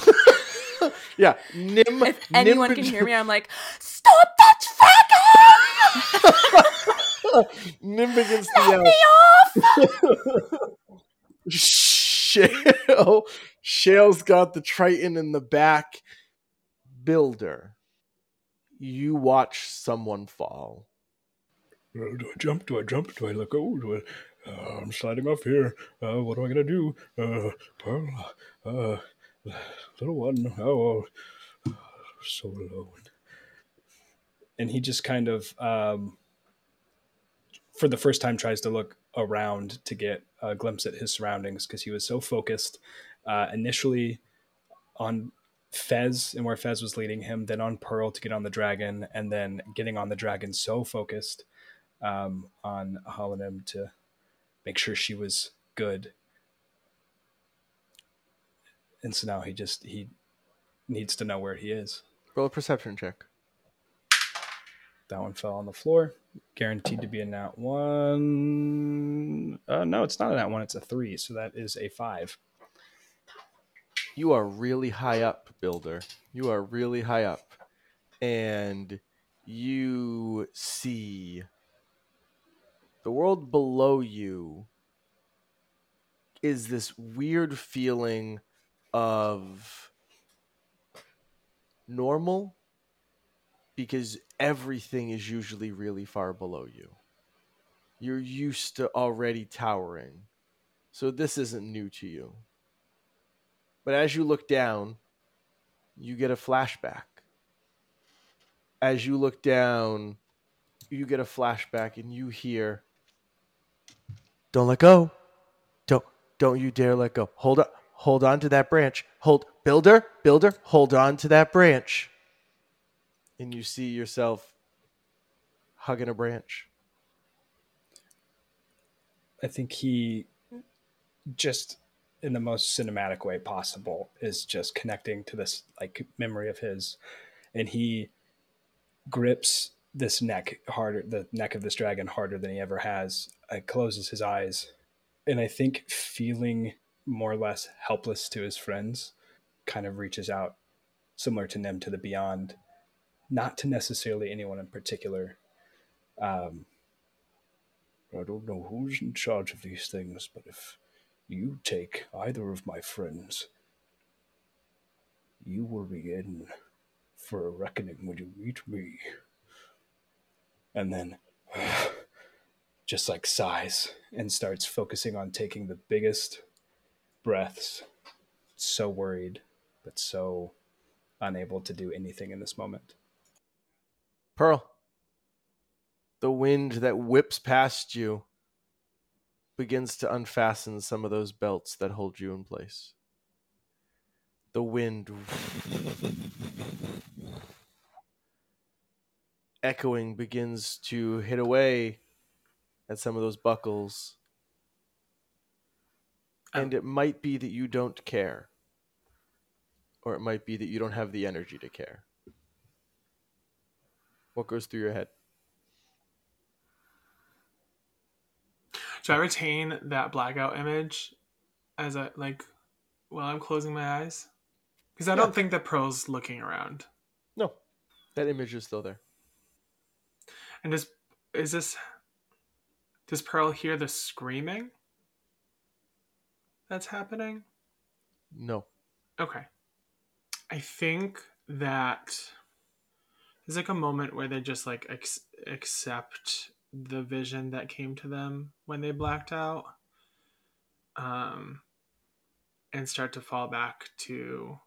Speaker 7: [laughs]
Speaker 1: yeah, Nim.
Speaker 7: If anyone
Speaker 1: Nim
Speaker 7: can hear me, I'm like, stop that faggot!
Speaker 1: Nim begins to
Speaker 7: Let
Speaker 1: yell.
Speaker 7: me off! [laughs]
Speaker 1: Shale. Shale's got the trident in the back. Builder. You watch someone fall.
Speaker 6: Do I jump? Do I jump? Do I let go? Do I? Uh, I'm sliding off here. Uh, what am I gonna do? Uh, Pearl, uh, little one. Oh, so alone. And he just kind of, um, for the first time, tries to look around to get a glimpse at his surroundings because he was so focused uh, initially on Fez and where Fez was leading him, then on Pearl to get on the dragon, and then getting on the dragon so focused um, on Holonym to make sure she was good. And so now he just he needs to know where he is.
Speaker 1: Roll a perception check.
Speaker 6: That one fell on the floor. Guaranteed to be a nat one. Uh, no, it's not a nat one. It's a three. So that is a five.
Speaker 1: You are really high up, Builder. You are really high up. And you see the world below you is this weird feeling of normal because everything is usually really far below you. You're used to already towering. So this isn't new to you. But as you look down, you get a flashback. As you look down, you get a flashback and you hear Don't let go. Don't don't you dare let go. Hold on hold on to that branch. Hold builder, builder, hold on to that branch. And you see yourself hugging a branch.
Speaker 6: I think he just in the most cinematic way possible is just connecting to this like memory of his and he grips this neck harder the neck of this dragon harder than he ever has. Uh, closes his eyes and i think feeling more or less helpless to his friends kind of reaches out similar to nim to the beyond. Not to necessarily anyone in particular. Um, I don't know who's in charge of these things, but if you take either of my friends, you will be in for a reckoning when you meet me. And then [sighs] just like sighs and starts focusing on taking the biggest breaths. So worried, but so unable to do anything in this moment.
Speaker 1: Pearl, the wind that whips past you begins to unfasten some of those belts that hold you in place. The wind echoing begins to hit away at some of those buckles. Um, and it might be that you don't care, or it might be that you don't have the energy to care. What goes through your head?
Speaker 3: Should I retain that blackout image as I like while I'm closing my eyes? Because I
Speaker 1: Yeah.
Speaker 3: don't think that Pearl's looking around.
Speaker 1: No, that image is still there.
Speaker 3: And does is this does Pearl hear the screaming that's happening?
Speaker 1: No.
Speaker 3: Okay. I think that there's like a moment where they just like ex- accept the vision that came to them when they blacked out um and start to fall back to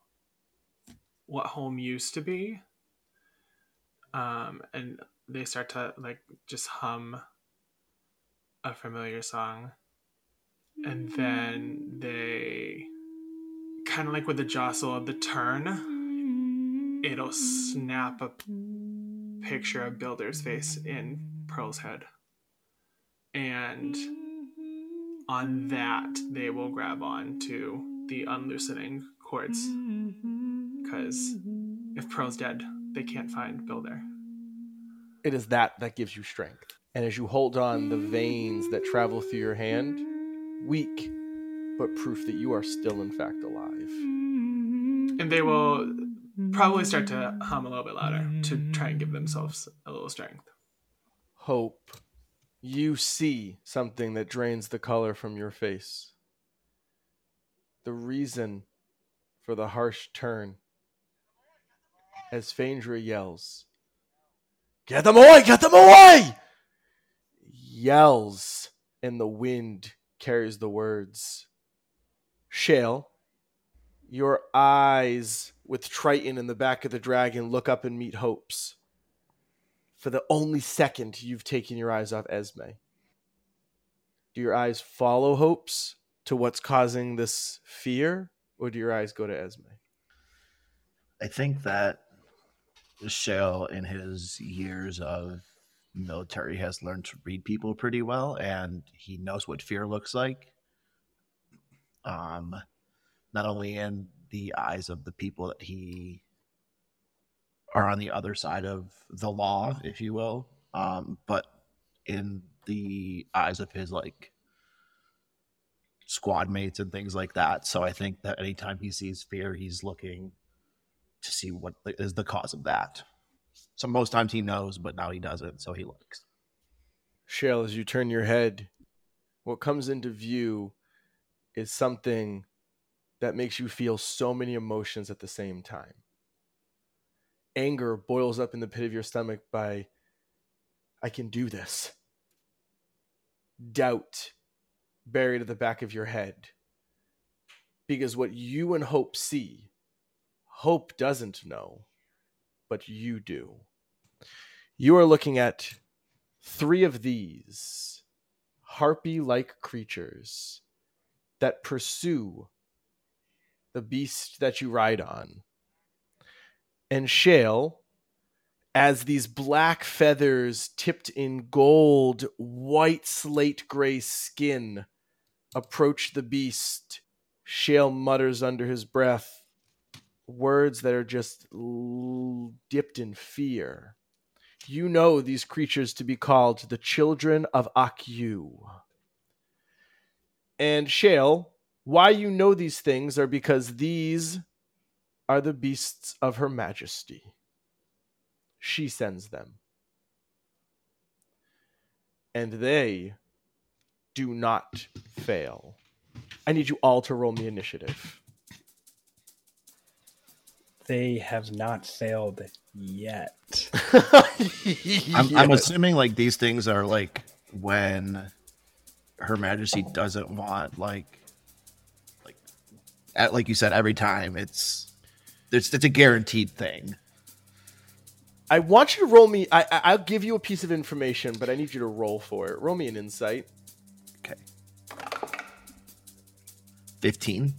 Speaker 3: what home used to be um and they start to like just hum a familiar song and then they kind of like with the jostle of the turn it'll snap a picture of builder's face in pearl's head and on that, they will grab on to the unloosening cords. Because if Pearl's dead, they can't find Builder.
Speaker 1: It is that that gives you strength. And as you hold on, the veins that travel through your hand, weak, but proof that you are still, in fact, alive.
Speaker 3: And they will probably start to hum a little bit louder to try and give themselves a little strength.
Speaker 1: Hope, you see something that drains the color from your face. The reason for the harsh turn. As Phaedra yells, Get them away! Get them away! Yells, and the wind carries the words. Shale, your eyes with trident in the back of the dragon look up and meet Hope's. For the only second you've taken your eyes off Esme. Do your eyes follow Hope's to what's causing this fear, or do your eyes go to Esme?
Speaker 5: I think that Shale, in his years of military, has learned to read people pretty well, and he knows what fear looks like. Um, not only in the eyes of the people that he are on the other side of the law, if you will, um, but in the eyes of his like squad mates and things like that. So I think that anytime he sees fear, he's looking to see what is the cause of that. So most times he knows, but now he doesn't. So he looks.
Speaker 1: Shale, as you turn your head, what comes into view is something that makes you feel so many emotions at the same time. Anger boils up in the pit of your stomach by, I can do this. Doubt buried at the back of your head. Because what you and Hope see, Hope doesn't know, but you do. You are looking at three of these harpy like creatures that pursue the beast that you ride on. And Shale, as these black feathers tipped in gold, white slate gray skin approach the beast, Shale mutters under his breath words that are just l- dipped in fear. You know these creatures to be called the children of Akyu. And Shale, why you know these things are because these are the beasts of her majesty. She sends them. And they do not fail. I need you all to roll me initiative.
Speaker 6: They have not failed yet. [laughs]
Speaker 5: I'm, I'm assuming like these things are like when Her Majesty doesn't want like like at, like you said every time it's it's it's a guaranteed thing.
Speaker 1: I want you to roll me. I, I- I'll give you a piece of information, but I need you to roll for it. Roll me an insight.
Speaker 5: Okay. Fifteen.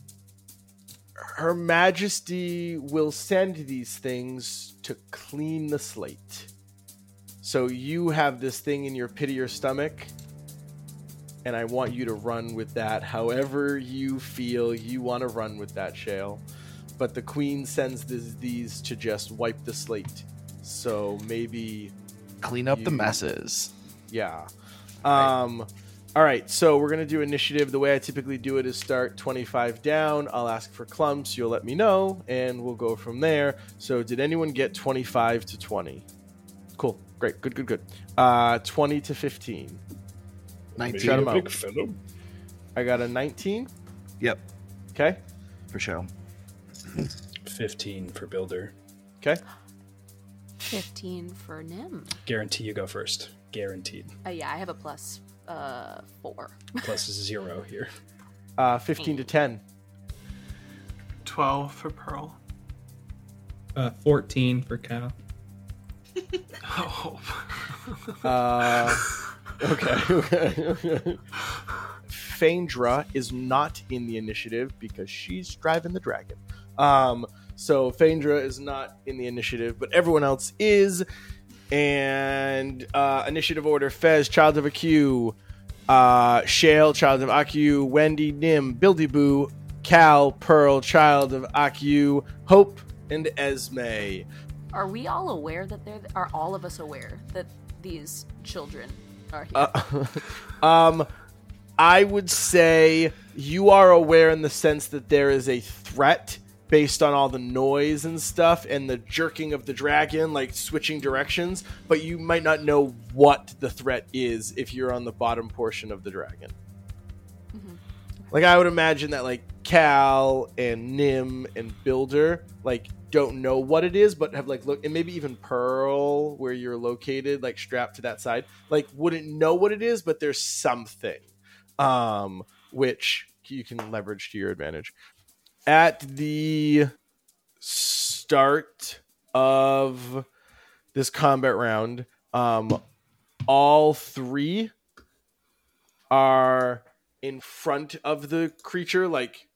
Speaker 1: Her Majesty will send these things to clean the slate. So you have this thing in your pit of your stomach, and I want you to run with that however you feel you want to run with that, Shale. But the Queen sends this, these to just wipe the slate. So maybe
Speaker 5: Clean up the messes.
Speaker 1: Yeah. Um all right, so we're gonna do initiative. The way I typically do it is start 25 down. I'll ask for clumps. You'll let me know, and we'll go from there. So, did anyone get 25 to 20? Cool, great, good, good, good. Uh, 20 to 15.
Speaker 5: Nineteen.
Speaker 1: Shut 'em out.
Speaker 6: Big fellow.
Speaker 1: I got a 19.
Speaker 5: Yep,
Speaker 1: Okay,
Speaker 5: for sure.
Speaker 6: 15 for builder.
Speaker 1: okay.
Speaker 7: 15 for Nim.
Speaker 6: Guarantee you go first. Guaranteed.
Speaker 7: Uh, yeah, I have a plus uh, four. [laughs]
Speaker 6: Plus zero here.
Speaker 1: Uh, 15 to 10.
Speaker 3: 12 for Pearl.
Speaker 2: Uh, 14 for Cal.
Speaker 3: Oh. [laughs]
Speaker 1: Uh, okay. [laughs] okay. Phaedra is not in the initiative because she's driving the dragon. Um, so Phaedra is not in the initiative, but everyone else is. And uh, initiative order: Fez, Child of Akyu, uh, Shale, Child of Akyu, Wendy, Nim, Bildyboo, Cal, Pearl, Child of Akyu, Hope, and Esme.
Speaker 7: Are we all aware that they're? Are all of us aware that these children are here?
Speaker 1: Uh, [laughs] um, I would say you are aware in the sense that there is a threat based on all the noise and stuff and the jerking of the dragon, like switching directions, but you might not know what the threat is if you're on the bottom portion of the dragon.
Speaker 7: Mhm.
Speaker 1: Like I would imagine that like Cal and Nim and Builder like don't know what it is, but have like look and maybe even Pearl where you're located, like strapped to that side, like wouldn't know what it is, but there's something. Um which you can leverage to your advantage. At the start of this combat round, um all three are in front of the creature, like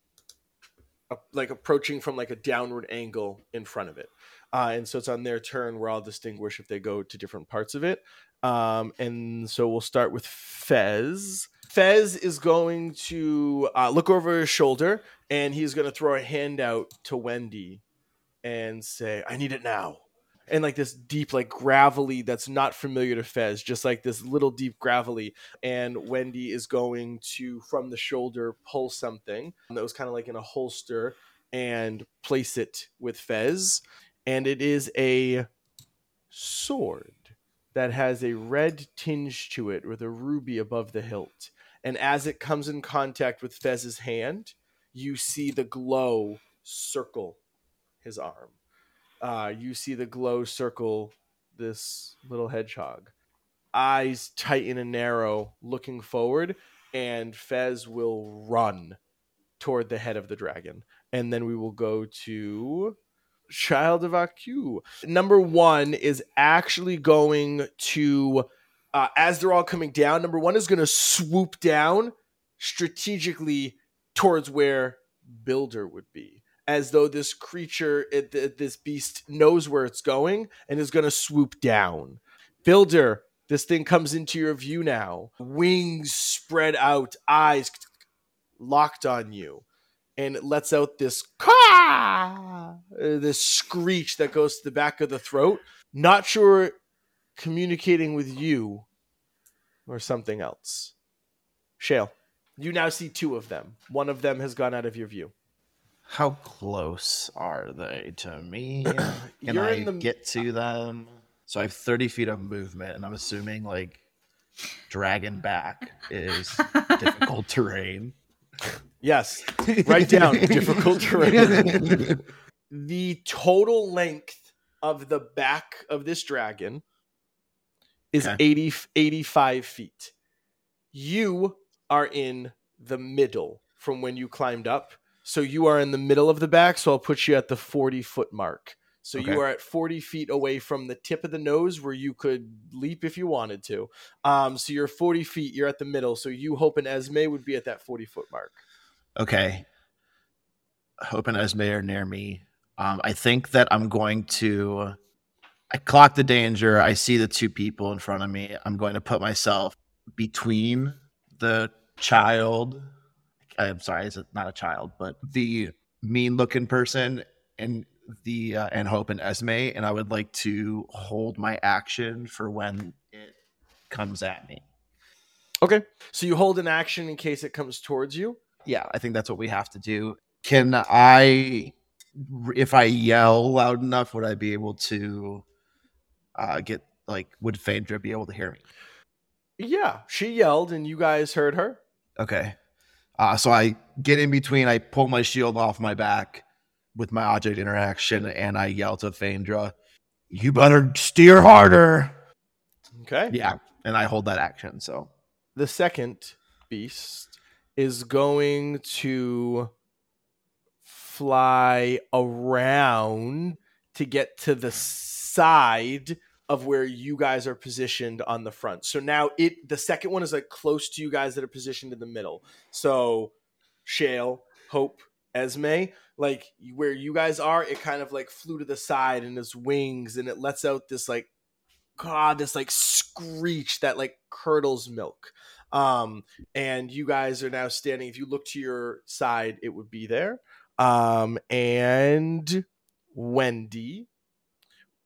Speaker 1: like approaching from like a downward angle in front of it. Uh, and so it's on their turn where I'll distinguish if they go to different parts of it. Um, and so we'll start with Fez. Fez is going to uh, look over his shoulder and he's going to throw a hand out to Wendy and say, I need it now. And like this deep, like gravelly, that's not familiar to Fez, just like this little deep gravelly. And Wendy is going to from the shoulder pull something that was kind of like in a holster and place it with Fez. And it is a sword that has a red tinge to it with a ruby above the hilt. And as it comes in contact with Fez's hand you see the glow circle his arm uh, you see the glow circle this little hedgehog eyes tighten and narrow, looking forward, and Fez will run toward the head of the dragon. And then we will go to Child of Aku. Number one is actually going to, uh, as they're all coming down, number one is going to swoop down strategically towards where Builder would be. As though this creature, it, this beast knows where it's going and is going to swoop down. Builder, this thing comes into your view now. Wings spread out, eyes locked on you. And it lets out this caw, uh, this screech that goes to the back of the throat. Not sure communicating with you or something else. Shale, you now see two of them. One of them has gone out of your view.
Speaker 5: How close are they to me? [clears throat] Can
Speaker 1: You're
Speaker 5: I
Speaker 1: in the-
Speaker 5: get to uh, them? So I have 30 feet of movement, and I'm assuming like dragon back is [laughs] difficult terrain.
Speaker 1: Yes, write down difficult terrain. [laughs] the total length of the back of this dragon is
Speaker 5: Okay.
Speaker 1: 80, 85 feet. You are in the middle from when you climbed up. So you are in the middle of the back. So I'll put you at the 40 foot mark. So
Speaker 5: Okay.
Speaker 1: you are at 40 feet away from the tip of the nose where you could leap if you wanted to. Um, so you're 40 feet, you're at the middle. So you, Hope, and Esme would be at that 40 foot mark.
Speaker 5: Okay. Hope and Esme are near me. Um, I think that I'm going to. I clock the danger. I see the two people in front of me. I'm going to put myself between the child. I'm sorry, it's not a child, but the mean looking person and the uh, and Hope and Esme, and I would like to hold my action for when it comes at me.
Speaker 1: Okay. So you hold an action in case it comes towards you.
Speaker 5: yeah, I think that's what we have to do. Can I, if I yell loud enough, would I be able to uh, get like? Would Phaedra be able to hear me?
Speaker 1: Yeah. She yelled and you guys heard her.
Speaker 5: Okay. Uh, so I get in between. I pull my shield off my back with my object interaction, and I yell to Phaedra, "You better steer harder."
Speaker 1: Okay.
Speaker 5: Yeah, and I hold that action. So
Speaker 1: The second beast is going to fly around to get to the side of where you guys are positioned on the front. So now it the second one is like close to you guys that are positioned in the middle. So Shale, Hope, Esme, like where you guys are, it kind of like flew to the side and its wings and it lets out this like god, this like screech that like curdles milk. Um, and you guys are now standing. If you look to your side, it would be there. Um, and Wendy.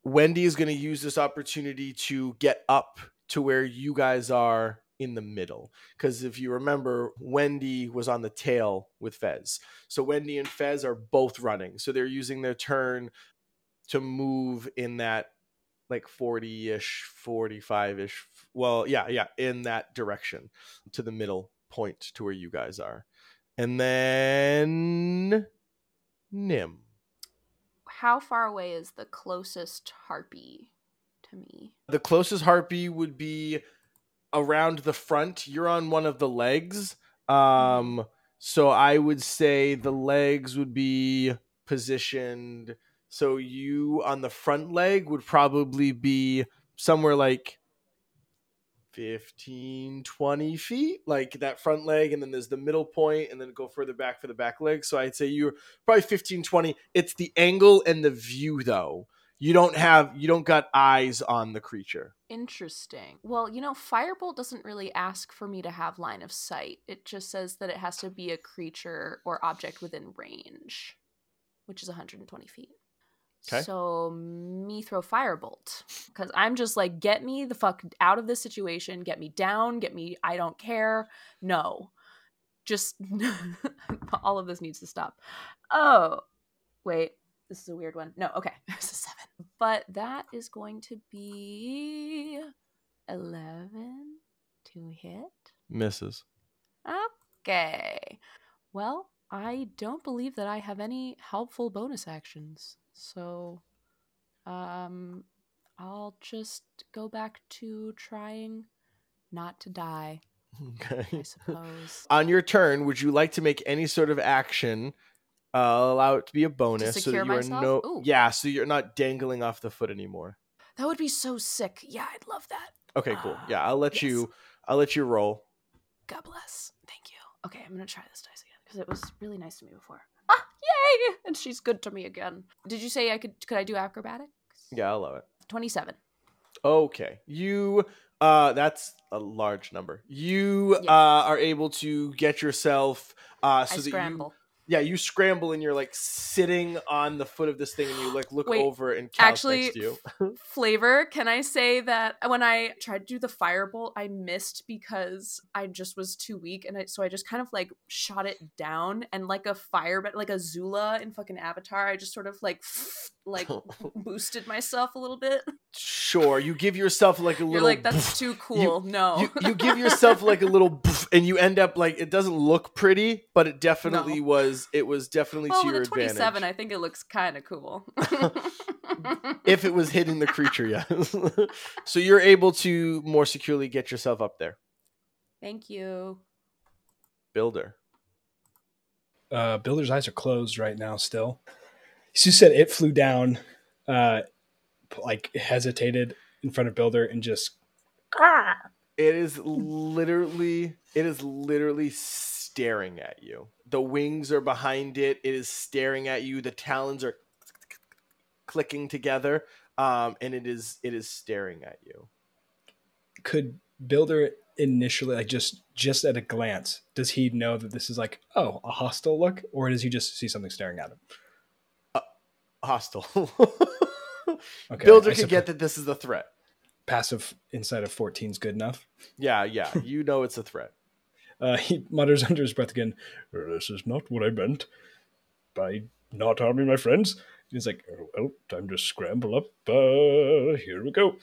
Speaker 1: Wendy is going to use this opportunity to get up to where you guys are in the middle. Because if you remember, Wendy was on the tail with Fez. So Wendy and Fez are both running. So they're using their turn to move in that like 40 ish, 45 ish. Well, yeah, yeah, in that direction to the middle point to where you guys are. And then Nim.
Speaker 7: How far away is the closest harpy to me?
Speaker 1: The closest harpy would be around the front. You're on one of the legs. Um, so I would say the legs would be positioned. So you on the front leg would probably be somewhere like 15, 20 feet, like that front leg. And then there's the middle point and then go further back for the back leg. So I'd say you're probably 15, 20. It's the angle and the view though. You don't have, you don't got eyes on the creature.
Speaker 7: Interesting. Well, you know, Firebolt doesn't really ask for me to have line of sight. It just says that it has to be a creature or object within range, which is 120 feet.
Speaker 1: 'Kay.
Speaker 7: So me throw firebolt because I'm just like, get me the fuck out of this situation. Get me down. Get me. I don't care. No, just [laughs] all of this needs to stop. Oh, wait. This is a weird one. No, okay, [laughs] it's a seven. But that is going to be eleven to hit.
Speaker 1: Misses.
Speaker 7: Okay. Well, I don't believe that I have any helpful bonus actions. So um I'll just go back to trying not to die, I
Speaker 1: Okay.
Speaker 7: suppose. [laughs]
Speaker 1: on your turn, would you like to make any sort of action? Uh, allow it to be a bonus so that you are no
Speaker 7: Ooh.
Speaker 1: yeah, so you're not dangling off the foot anymore.
Speaker 7: that would be so sick. Yeah, I'd love that.
Speaker 1: Okay, cool. Yeah, I'll let
Speaker 7: Yes.
Speaker 1: you. I'll let you roll.
Speaker 7: God bless. Thank you. Okay, I'm gonna try this dice again because it was really nice to me before. Yay! And she's good to me again. Did you say I could? Could I do acrobatics?
Speaker 1: Yeah, I'll allow it.
Speaker 7: Twenty-seven.
Speaker 1: Okay, you. Uh, that's a large number. You
Speaker 7: Yeah.
Speaker 1: uh are able to get yourself uh so
Speaker 7: I
Speaker 1: that you
Speaker 7: scramble.
Speaker 1: Yeah you scramble and you're like sitting on the foot of this thing and you like look
Speaker 7: Wait,
Speaker 1: over and Cal's
Speaker 7: actually,
Speaker 1: next to you.
Speaker 7: Flavor, can I say that when I tried to do the firebolt, I missed because I just was too weak, and I, so I just kind of like shot it down, and like a fire, but like Azula in fucking Avatar, I just sort of like like [laughs] boosted myself a little bit.
Speaker 1: Sure, you give yourself like a little.
Speaker 7: You're like, that's too cool. no,
Speaker 1: you, you give yourself like a little poof, and you end up like it doesn't look pretty but it definitely
Speaker 7: No.
Speaker 1: was it was definitely
Speaker 7: well,
Speaker 1: to
Speaker 7: with
Speaker 1: your
Speaker 7: a 27,
Speaker 1: advantage
Speaker 7: I think it looks kind of cool. [laughs]
Speaker 1: if it was hitting the creature yes [laughs] so you're able to more securely get yourself up there
Speaker 7: Thank you.
Speaker 1: builder
Speaker 6: Uh, Builder's eyes are closed right now. Still, you said it flew down, uh, like hesitated in front of Builder and just
Speaker 1: it is literally it is literally staring at you. The wings are behind it. It is staring at you. The talons are clicking together um and it is it is staring at you.
Speaker 6: Could Builder initially like just just at a glance does he know that this is like oh a hostile look or does he just see something staring at him?
Speaker 1: Hostile [laughs]
Speaker 6: Okay,
Speaker 1: builder can get that this is a threat
Speaker 6: passive insight of 14 is good enough.
Speaker 1: Yeah, [laughs] yeah, you know it's a threat.
Speaker 6: Uh, he mutters [laughs] under his breath again, This is not what I meant by not harming my friends. He's like, "Oh, Well, time to scramble up. Uh, here we go.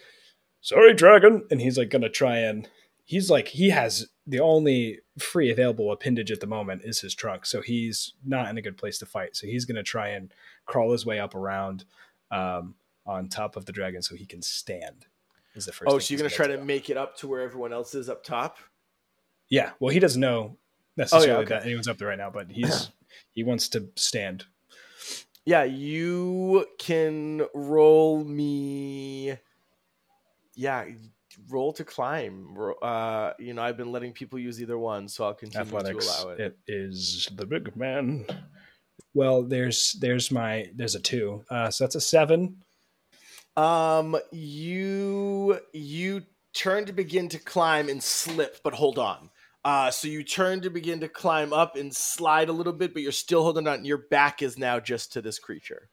Speaker 6: Sorry, dragon. And he's like, gonna try and. He's like, he has the only free available appendage at the moment is his trunk. So he's not in a good place to fight. So he's gonna try and crawl his way up around um, on top of the dragon so he can stand. Is the first
Speaker 1: Oh, so you're gonna try to make it up to where everyone else is up top?
Speaker 6: Yeah, well, he doesn't know necessarily
Speaker 1: okay.
Speaker 6: that anyone's up there right now, but he's [clears throat] he wants to stand.
Speaker 1: Yeah, you can roll me. Yeah, roll to climb. Uh, you know, I've been letting people use either one, so I'll continue
Speaker 6: Athletics.
Speaker 1: to allow it.
Speaker 6: It is the big man. Well, there's there's my there's a two, uh, so that's a seven.
Speaker 1: Um, you you turn to begin to climb and slip, but hold on. Uh, so you turn to begin to climb up and slide a little bit, but you're still holding on. Your back is now just to this creature.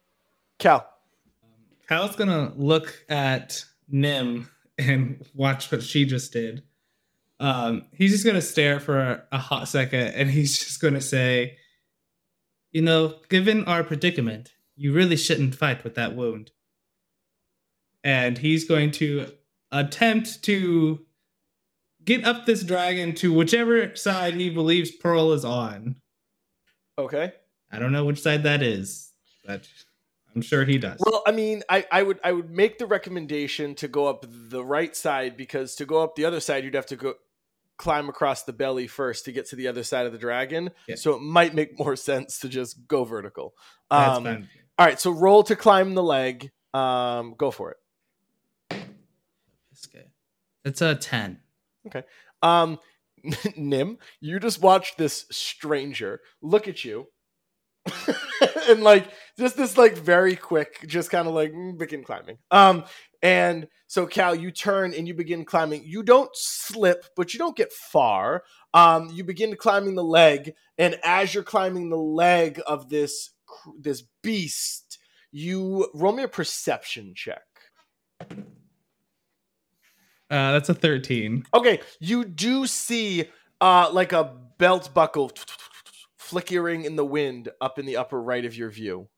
Speaker 1: Cal.
Speaker 2: Cal's gonna look at Nim and watch what she just did. Um, he's just gonna stare for a, a hot second, and he's just gonna say, "You know, given our predicament, you really shouldn't fight with that wound." And he's going to attempt to get up this dragon to whichever side he believes Pearl is on.
Speaker 1: Okay.
Speaker 2: I don't know which side that is, but I'm sure he does.
Speaker 1: Well, I mean, I, I would I would make the recommendation to go up the right side because to go up the other side, you'd have to go climb across the belly first to get to the other side of the dragon.
Speaker 2: Yeah.
Speaker 1: So it might make more sense to just go vertical.
Speaker 2: That's
Speaker 1: Um,
Speaker 2: fine.
Speaker 1: all right, so roll to climb the leg. Um, go for it.
Speaker 2: It's a 10.
Speaker 1: Um, [laughs] Nim, you just watched this stranger look at you, [laughs] and like just this like very quick, just kind of like mm, begin climbing. Um, and so Cal, you turn and you begin climbing. You don't slip, but you don't get far. Um, you begin climbing the leg, and as you're climbing the leg of this this beast, you roll me a perception check.
Speaker 2: Uh, that's a 13.
Speaker 1: Okay, you do see uh like a belt buckle flickering in the wind up in the upper right of your view.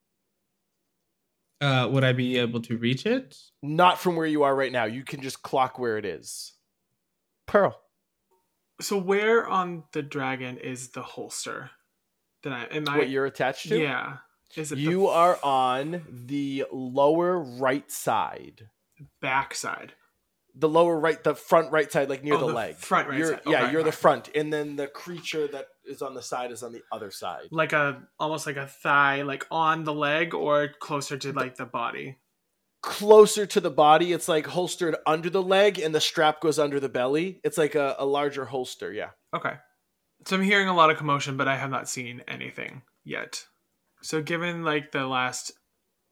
Speaker 2: Uh, would I be able to reach it?
Speaker 1: Not from where you are right now. You can just clock where it is. Pearl.
Speaker 3: So where on the dragon is the holster? That I am I
Speaker 1: what you're attached to?
Speaker 3: Yeah. Is it
Speaker 1: You
Speaker 3: the
Speaker 1: are on the lower right side.
Speaker 3: backside?
Speaker 1: The lower right, the front right side, like near
Speaker 3: Oh,
Speaker 1: the,
Speaker 3: the
Speaker 1: leg.
Speaker 3: front right
Speaker 1: You're-
Speaker 3: side.
Speaker 1: Yeah,
Speaker 3: Okay,
Speaker 1: you're the front, and then the creature that is on the side is on the other side.
Speaker 3: Like a almost like a thigh, like on the leg or closer to like the body.
Speaker 1: closer to the body. It's like holstered under the leg, and the strap goes under the belly. It's like a, a larger holster. Yeah.
Speaker 3: Okay. So I'm hearing a lot of commotion, but I have not seen anything yet. So given like the last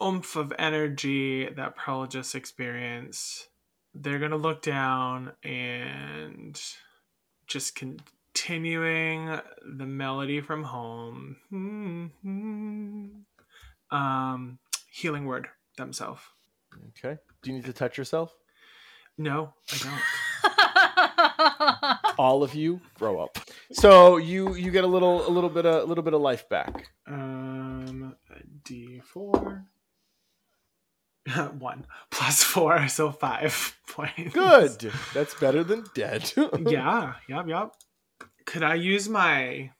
Speaker 3: oomph of energy that just experienced, they're gonna look down and just continuing the melody from home. Um, healing word themselves.
Speaker 1: Okay. Do you need to touch yourself?
Speaker 3: No, I don't. [laughs]
Speaker 1: All of you grow up. So you you get a little a little bit of, a little bit of life back.
Speaker 3: Um, D four. [laughs] One plus four, so five [laughs] points.
Speaker 1: Good. That's better than dead. [laughs]
Speaker 3: yeah, yep, yep. Could I use my?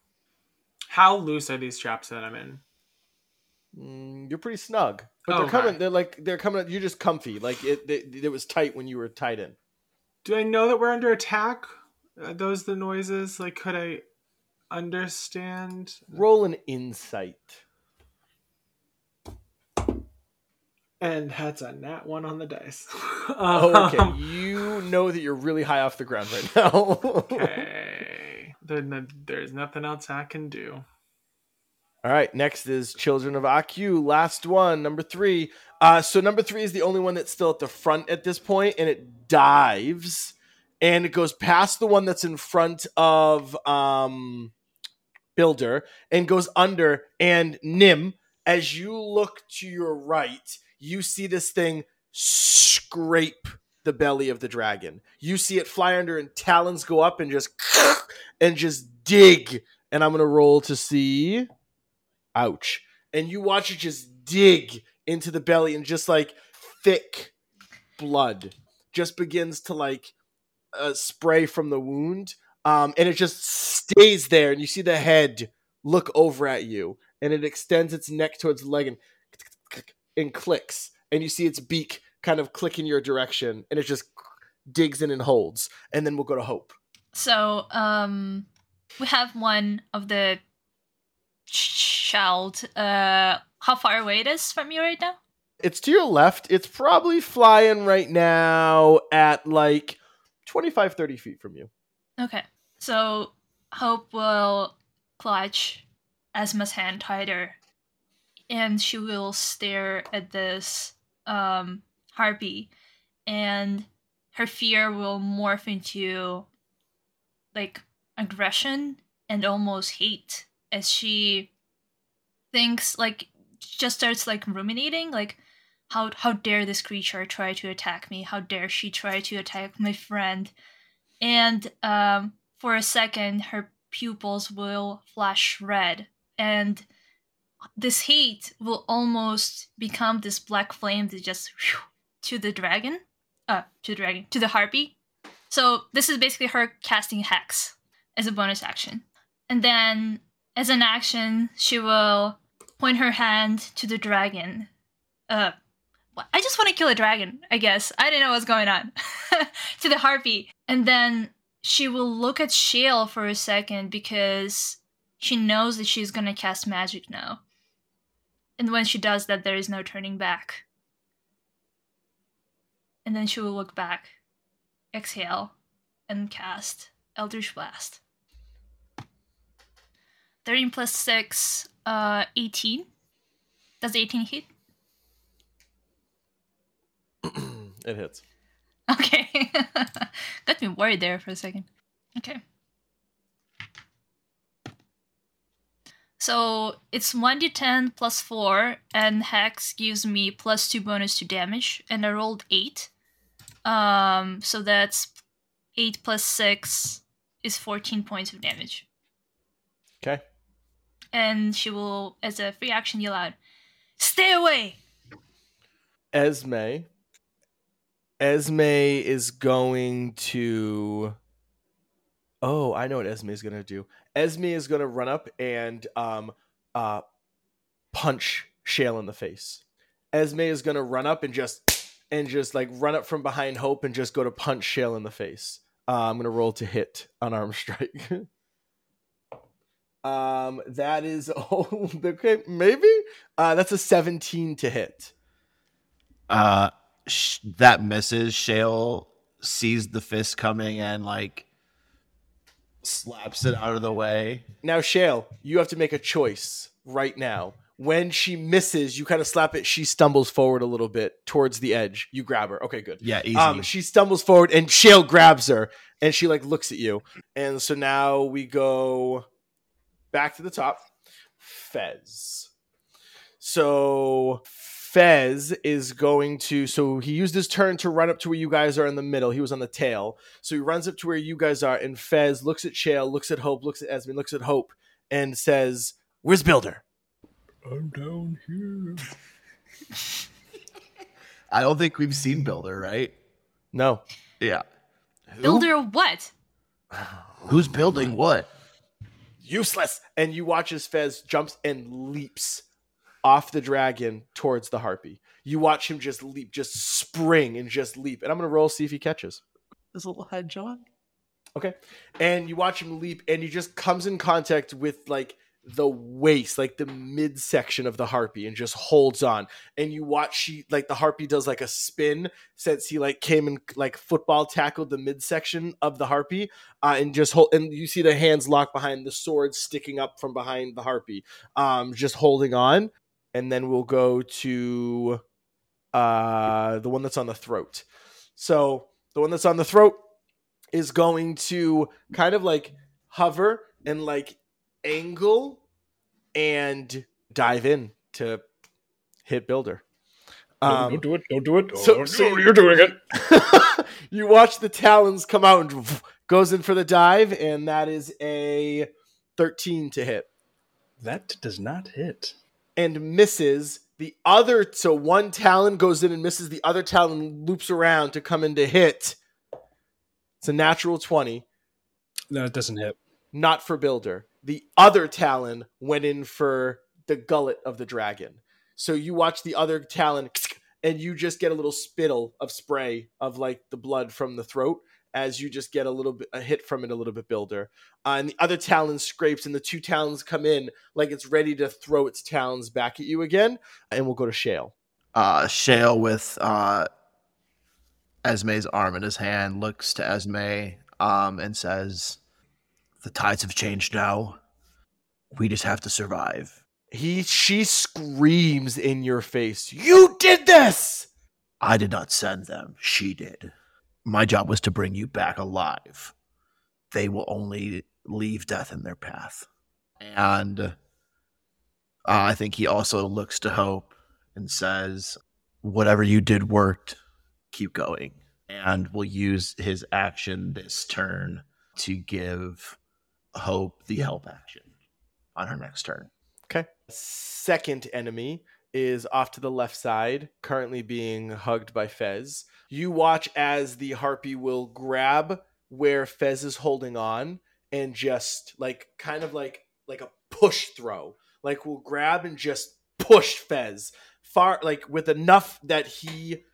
Speaker 3: How loose are these traps that I'm in?
Speaker 1: Mm, you're pretty snug, but
Speaker 3: Oh,
Speaker 1: they're coming. They're like they're coming. You're just comfy. Like it. They, it was tight when you were tied in.
Speaker 3: Do I know that we're under attack? Are those the noises? Like, could I understand?
Speaker 1: Roll an insight.
Speaker 3: And that's a nat one on the dice. [laughs]
Speaker 1: Oh, okay.
Speaker 3: Um,
Speaker 1: you know that you're really high off the ground right now. [laughs]
Speaker 3: okay. Then then there's nothing else I can do.
Speaker 1: All right, next is Children of Aku. Last one, number three. Uh, so number three is the only one that's still at the front at this point, and it dives, and it goes past the one that's in front of um, Builder, and goes under. And Nim, as you look to your right, you see this thing scrape the belly of the dragon. You see it fly under, and talons go up and just [clears throat] and just dig. And I'm gonna roll to see ouch and you watch it just dig into the belly and just like thick blood just begins to like uh, spray from the wound um and it just stays there and you see the head look over at you and it extends its neck towards the leg and and clicks and you see its beak kind of click in your direction and it just digs in and holds and then we'll go to hope
Speaker 4: So, um, we have one of the child. Uh, how far away it is from you right now?
Speaker 1: It's to your left. It's probably flying right now at like 25, 30 feet from you.
Speaker 4: Okay. So Hope will clutch Asma's hand tighter, and she will stare at this um, harpy, and her fear will morph into like aggression and almost hate as she thinks like just starts like ruminating like how how dare this creature try to attack me? How dare she try to attack my friend? And um for a second her pupils will flash red and this heat will almost become this black flame that just whew, to the dragon uh to the dragon to the harpy. So this is basically her casting hex as a bonus action. And then as an action she will point her hand to the dragon. Uh i just want to kill a dragon i guess. I didn't know what's going on. [laughs] To the harpy. And then she will look at shale for a second because she knows that she's gonna cast magic now and when she does that there is no turning back and then she will look back exhale and cast eldritch blast 13 plus 6 uh 18 does 18 hit [clears throat]
Speaker 1: it hits.
Speaker 4: Okay. [laughs] Got me worried there for a second. Okay. So it's 1d10 plus 4, and Hex gives me plus 2 bonus to damage, and I rolled 8. Um, so that's 8 plus 6 is 14 points of damage.
Speaker 1: Okay.
Speaker 4: And she will, as a free action, yell out, Stay away!
Speaker 1: Esme. Esme is going to. Oh, I know what Esme is going to do. Esme is going to run up and um, uh, punch Shale in the face. Esme is going to run up and just and just like run up from behind Hope and just go to punch Shale in the face. Uh, I'm going to roll to hit on arm strike. [laughs] um, that is [laughs] oh, okay, maybe. Uh, that's a 17 to hit.
Speaker 5: Uh, sh- that misses. Shale sees the fist coming and like slaps it out of the way.
Speaker 1: Now, Shale, you have to make a choice right now. When she misses, you kind of slap it. She stumbles forward a little bit towards the edge. You grab her. Okay, good.
Speaker 5: Yeah, easy.
Speaker 1: Um, she stumbles forward, and Shale grabs her, and she like looks at you. And so now we go back to the top. Fez. So Fez is going to. So he used his turn to run up to where you guys are in the middle. He was on the tail. So he runs up to where you guys are, and Fez looks at Shale, looks at Hope, looks at Esme, looks at Hope, and says, "Where's Builder?"
Speaker 6: I'm down here. [laughs]
Speaker 5: I don't think we've seen Builder, right?
Speaker 1: No.
Speaker 5: Yeah.
Speaker 4: Builder what? [sighs]
Speaker 5: Who's building what?
Speaker 1: useless. And you watch as Fez jumps and leaps off the dragon towards the harpy. You watch him just leap, just spring and just leap. And I'm gonna roll see if he catches.
Speaker 5: This little hedgehog.
Speaker 1: Okay. And you watch him leap, and he just comes in contact with like the waist, like the midsection of the harpy, and just holds on. And you watch she like the harpy does like a spin since he like came and like football tackled the midsection of the harpy, uh, and just hold. And you see the hands locked behind the sword sticking up from behind the harpy, um, just holding on. And then we'll go to uh the one that's on the throat. So the one that's on the throat is going to kind of like hover and like angle and dive in to hit builder. Um,
Speaker 6: don't do it. Don't do it.
Speaker 1: so-
Speaker 6: Oh,
Speaker 1: so-
Speaker 6: no, you're doing it. [laughs]
Speaker 1: you watch the talons come out and goes in for the dive, and that is a 13 to hit
Speaker 6: That does not hit.
Speaker 1: And misses. The other, so one talon goes in and misses. The other talon loops around to come in to hit. It's a natural 20.
Speaker 6: No, it doesn't hit.
Speaker 1: not for builder. The other talon went in for the gullet of the dragon. So you watch the other talon and you just get a little spittle of spray of like the blood from the throat as you just get a little bit a hit from it a little bit builder. Uh, and the other talon scrapes and the two talons come in like it's ready to throw its talons back at you again. And we'll go to Shale.
Speaker 5: Uh, Shale with uh, Esme's arm in his hand looks to Esme um, and says, "The tides have changed now. We just have to survive."
Speaker 1: He she screams in your face, You did this!
Speaker 5: I did not send them. She did. My job was to bring you back alive. They will only leave death in their path. And uh, I think he also looks to Hope and says, Whatever you did worked, keep going. And will use his action this turn to give Hope the help action on her next turn.
Speaker 1: Okay. Second enemy is off to the left side, currently being hugged by Fez. You watch as the harpy will grab where Fez is holding on and just like kind of like like a push throw. Like will grab and just push Fez far like with enough that he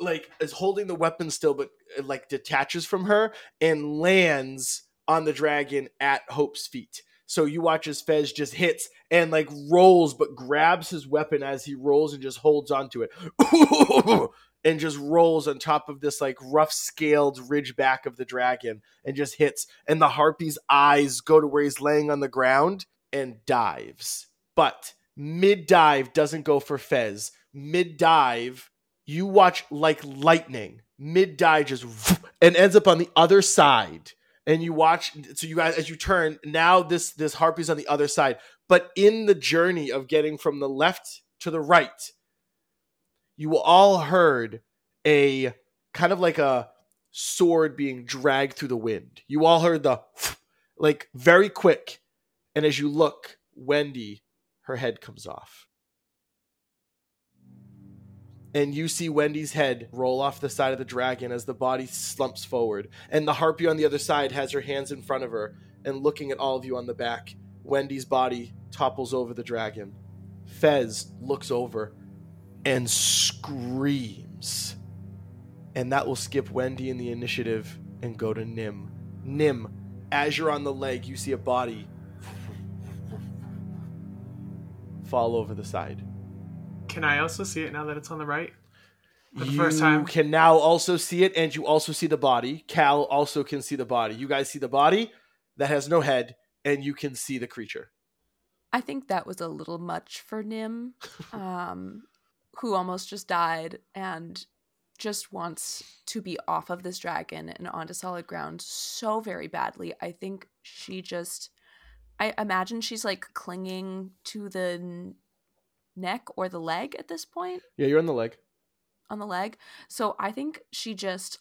Speaker 1: like is holding the weapon still but like detaches from her and lands on the dragon at Hope's feet. So you watch as Fez just hits and like rolls, but grabs his weapon as he rolls and just holds onto it. [laughs] and just rolls on top of this like rough scaled ridge back of the dragon and just hits. And the harpy's eyes go to where he's laying on the ground and dives. But mid dive doesn't go for Fez. Mid dive, you watch like lightning. Mid dive just [laughs] and ends up on the other side and you watch so you guys as you turn now this this harpy's on the other side. But in the journey of getting from the left to the right you all heard a kind of like a sword being dragged through the wind. You all heard the like very quick. And as you look wendy her head comes off and you see Wendy's head roll off the side of the dragon as the body slumps forward. And the harpy on the other side has her hands in front of her and looking at all of you on the back. Wendy's body topples over the dragon. Fez looks over and screams. And that will skip Wendy in the initiative and go to Nim. Nim, as you're on the leg, you see a body fall over the side.
Speaker 3: Can I also see it now that it's on the right? For the
Speaker 1: you
Speaker 3: first time?
Speaker 1: can now also see it, and you also see the body. Cal also can see the body. You guys see the body that has no head, and you can see the creature.
Speaker 7: I think that was a little much for Nim, [laughs] um, who almost just died and just wants to be off of this dragon and onto solid ground so very badly. I think she just, I imagine she's like clinging to the n- neck or the leg at this point
Speaker 1: Yeah, you're on the leg.
Speaker 7: on the leg. So I think she just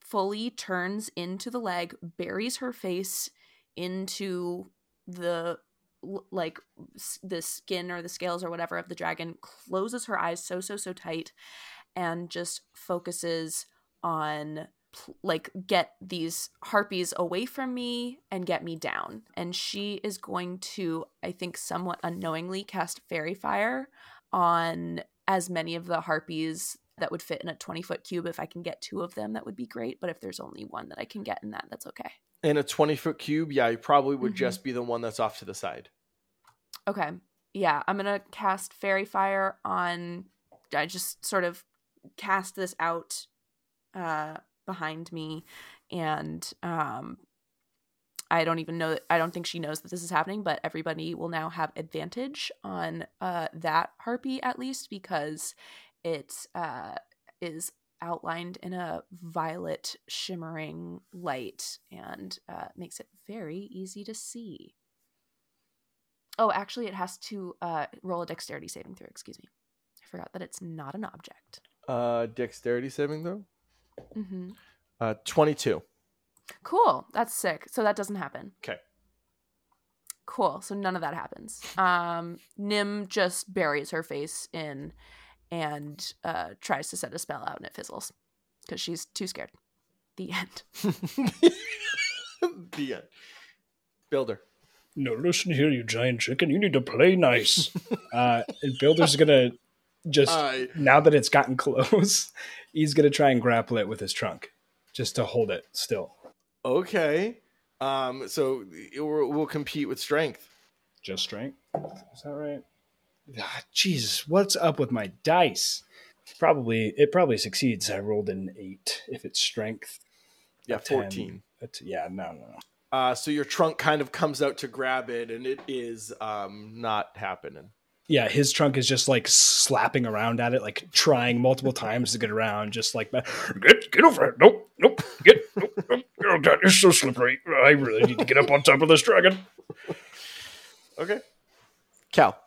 Speaker 7: fully turns into the leg, buries her face into the like the skin or the scales or whatever of the dragon, closes her eyes so so so tight and just focuses on like get these harpies away from me and get me down. And she is going to I think somewhat unknowingly cast faerie fire on as many of the harpies that would fit in a 20 foot cube. If I can get two of them, that would be great. But if there's only one that I can get in that, that's okay.
Speaker 1: In a 20 foot cube, yeah, you probably would
Speaker 7: Mhm.
Speaker 1: just be the one that's off to the side.
Speaker 7: Okay. Yeah, I'm going to cast faerie fire on. I just sort of cast this out uh, behind me. And um, I don't even know. I don't think she knows that this is happening, but everybody will now have advantage on uh, that harpy at least because it uh, is outlined in a violet shimmering light and uh, makes it very easy to see. Oh, actually, it has to uh, roll a dexterity saving throw. Excuse me. I forgot that it's not an object.
Speaker 1: Uh, dexterity saving though.
Speaker 7: Hmm
Speaker 1: Uh, 22.
Speaker 7: Cool. That's sick. So that doesn't happen.
Speaker 1: Okay.
Speaker 7: Cool. So none of that happens. Um, Nim just buries her face in and uh, tries to set a spell out, and it fizzles because she's too scared. The end. [laughs]
Speaker 1: the end. Builder.
Speaker 6: No, listen here, you giant chicken. You need to play nice. [laughs] uh, and Builder's gonna just now that it's gotten [laughs] close, he's gonna try and grapple it with his trunk, just to hold it still.
Speaker 1: okay. Um, so we'll compete with strength.
Speaker 6: Just strength. Is that right? Ah, Jesus, what's up with my dice? Probably it probably succeeds. I rolled an eight. If it's strength,
Speaker 1: Yeah,
Speaker 6: a 10.
Speaker 1: 14.
Speaker 6: A t- yeah, no, no, no.
Speaker 1: Uh, so your trunk kind of comes out to grab it, and it is um not happening.
Speaker 6: Yeah, his trunk is just like slapping around at it, like trying multiple times to get around, just like. Get get over it. Nope, nope. Get nope, nope. Oh god, you're so slippery. I really need to get up on top of this dragon.
Speaker 1: Okay. Cal,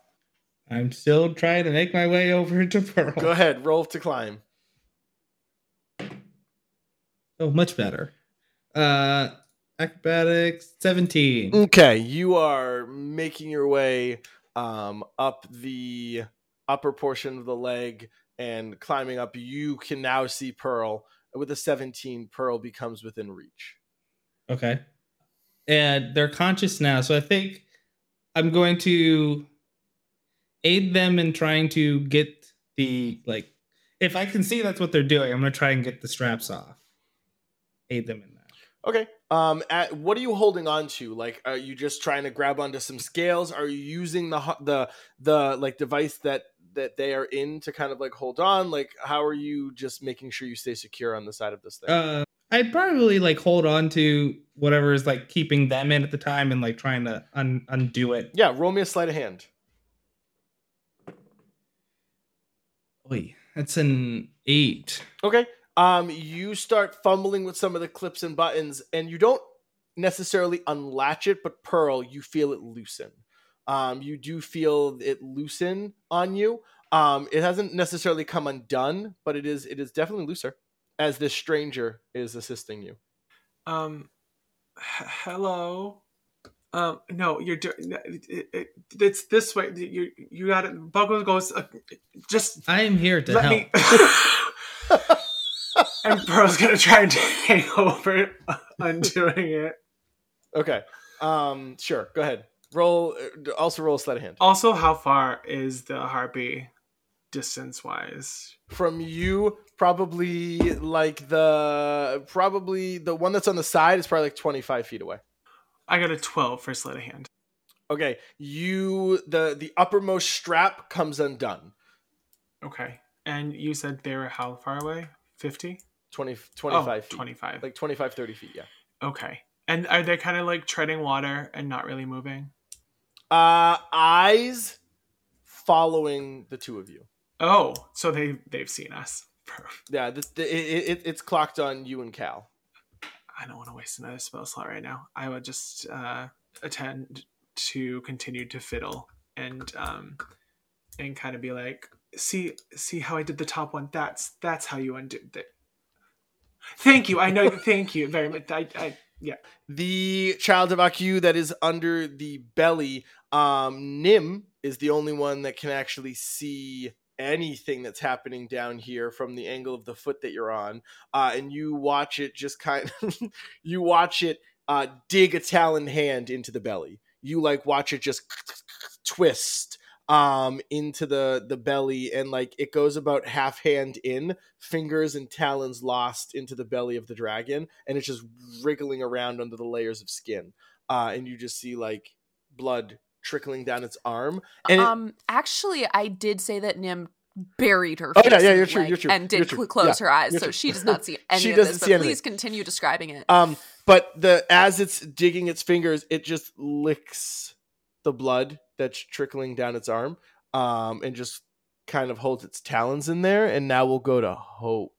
Speaker 2: I'm still trying to make my way over to Pearl.
Speaker 1: go ahead. Roll to climb.
Speaker 2: Oh, much better. Uh, acrobatics 17.
Speaker 1: Okay, you are making your way um, up the upper portion of the leg and climbing up. You can now see Pearl. With a 17, Pearl becomes within reach.
Speaker 2: Okay. And they're conscious now, so I think I'm going to aid them in trying to get the like if I can see that's what they're doing, I'm gonna try and get the straps off. Aid them in that.
Speaker 1: Okay. Um, at, what are you holding on to? Like, are you just trying to grab onto some scales? Are you using the the the like device that that they are in to kind of like hold on? Like, how are you just making sure you stay secure on the side of this thing?
Speaker 2: Uh I'd probably like hold on to whatever is like keeping them in at the time and like trying to un- undo it.
Speaker 1: yeah, roll me a sleight of hand.
Speaker 2: Oy, that's an eight.
Speaker 1: Okay. Um, you start fumbling with some of the clips and buttons, and you don't necessarily unlatch it, but Pearl, you feel it loosen. Um, you do feel it loosen on you. Um, it hasn't necessarily come undone, but it is it is definitely looser as this stranger is assisting you.
Speaker 3: Um, h- hello. Um, no, you're doing. it, it, it's this way. You you got it. Buggles goes. Uh, just
Speaker 2: I am here to
Speaker 3: let
Speaker 2: help.
Speaker 3: me. [laughs] [laughs] and Pearl's gonna try and [laughs] take over undoing it.
Speaker 1: Okay. Um, sure. Go ahead. Roll. uh, Also roll a sleight of hand.
Speaker 3: Also, how far is the harpy distance wise?
Speaker 1: from you probably like the probably the one that's on the side is probably like 25 feet away
Speaker 3: I got a twelve for sleight of hand.
Speaker 1: okay you the the uppermost strap comes undone
Speaker 3: Okay, and you said they were how far away? Fifty.
Speaker 1: 20 25
Speaker 3: oh,
Speaker 1: feet
Speaker 3: 25.
Speaker 1: like 25 30 feet yeah
Speaker 3: okay. And are they kind of like treading water and not really moving?
Speaker 1: uh eyes following the two of you
Speaker 3: Oh, so they they've seen us. [laughs]
Speaker 1: yeah this, the, it, it, it's clocked on you and cal
Speaker 3: I don't want to waste another spell slot right now. I would just uh, attend to continue to fiddle and um and kind of be like, see see how I did the top one. That's that's how you undo that. Thank you. I know. thank you very much. I, I yeah.
Speaker 1: the child of Akyu that is under the belly, um, Nim is the only one that can actually see anything that's happening down here from the angle of the foot that you're on. Uh, and you watch it just kind of, [laughs] you watch it uh, dig a talon hand into the belly. You like watch it just twist um into the the belly and like it goes about half hand in fingers and talons lost into the belly of the dragon and it's just wriggling around under the layers of skin uh and you just see like blood trickling down its arm and it-
Speaker 7: um, actually, I did say that Nim buried her
Speaker 1: Oh,
Speaker 7: face
Speaker 1: yeah, yeah, you're true, you're true,
Speaker 7: and did
Speaker 1: true.
Speaker 7: close
Speaker 1: Yeah,
Speaker 7: her eyes, so
Speaker 1: true.
Speaker 7: she does not see [laughs] any
Speaker 1: She
Speaker 7: of
Speaker 1: doesn't
Speaker 7: this.
Speaker 1: see
Speaker 7: But
Speaker 1: anything.
Speaker 7: please continue describing it.
Speaker 1: um but the as it's digging its fingers it just licks the blood that's trickling down its arm um and just kind of holds its talons in there and now we'll go to hope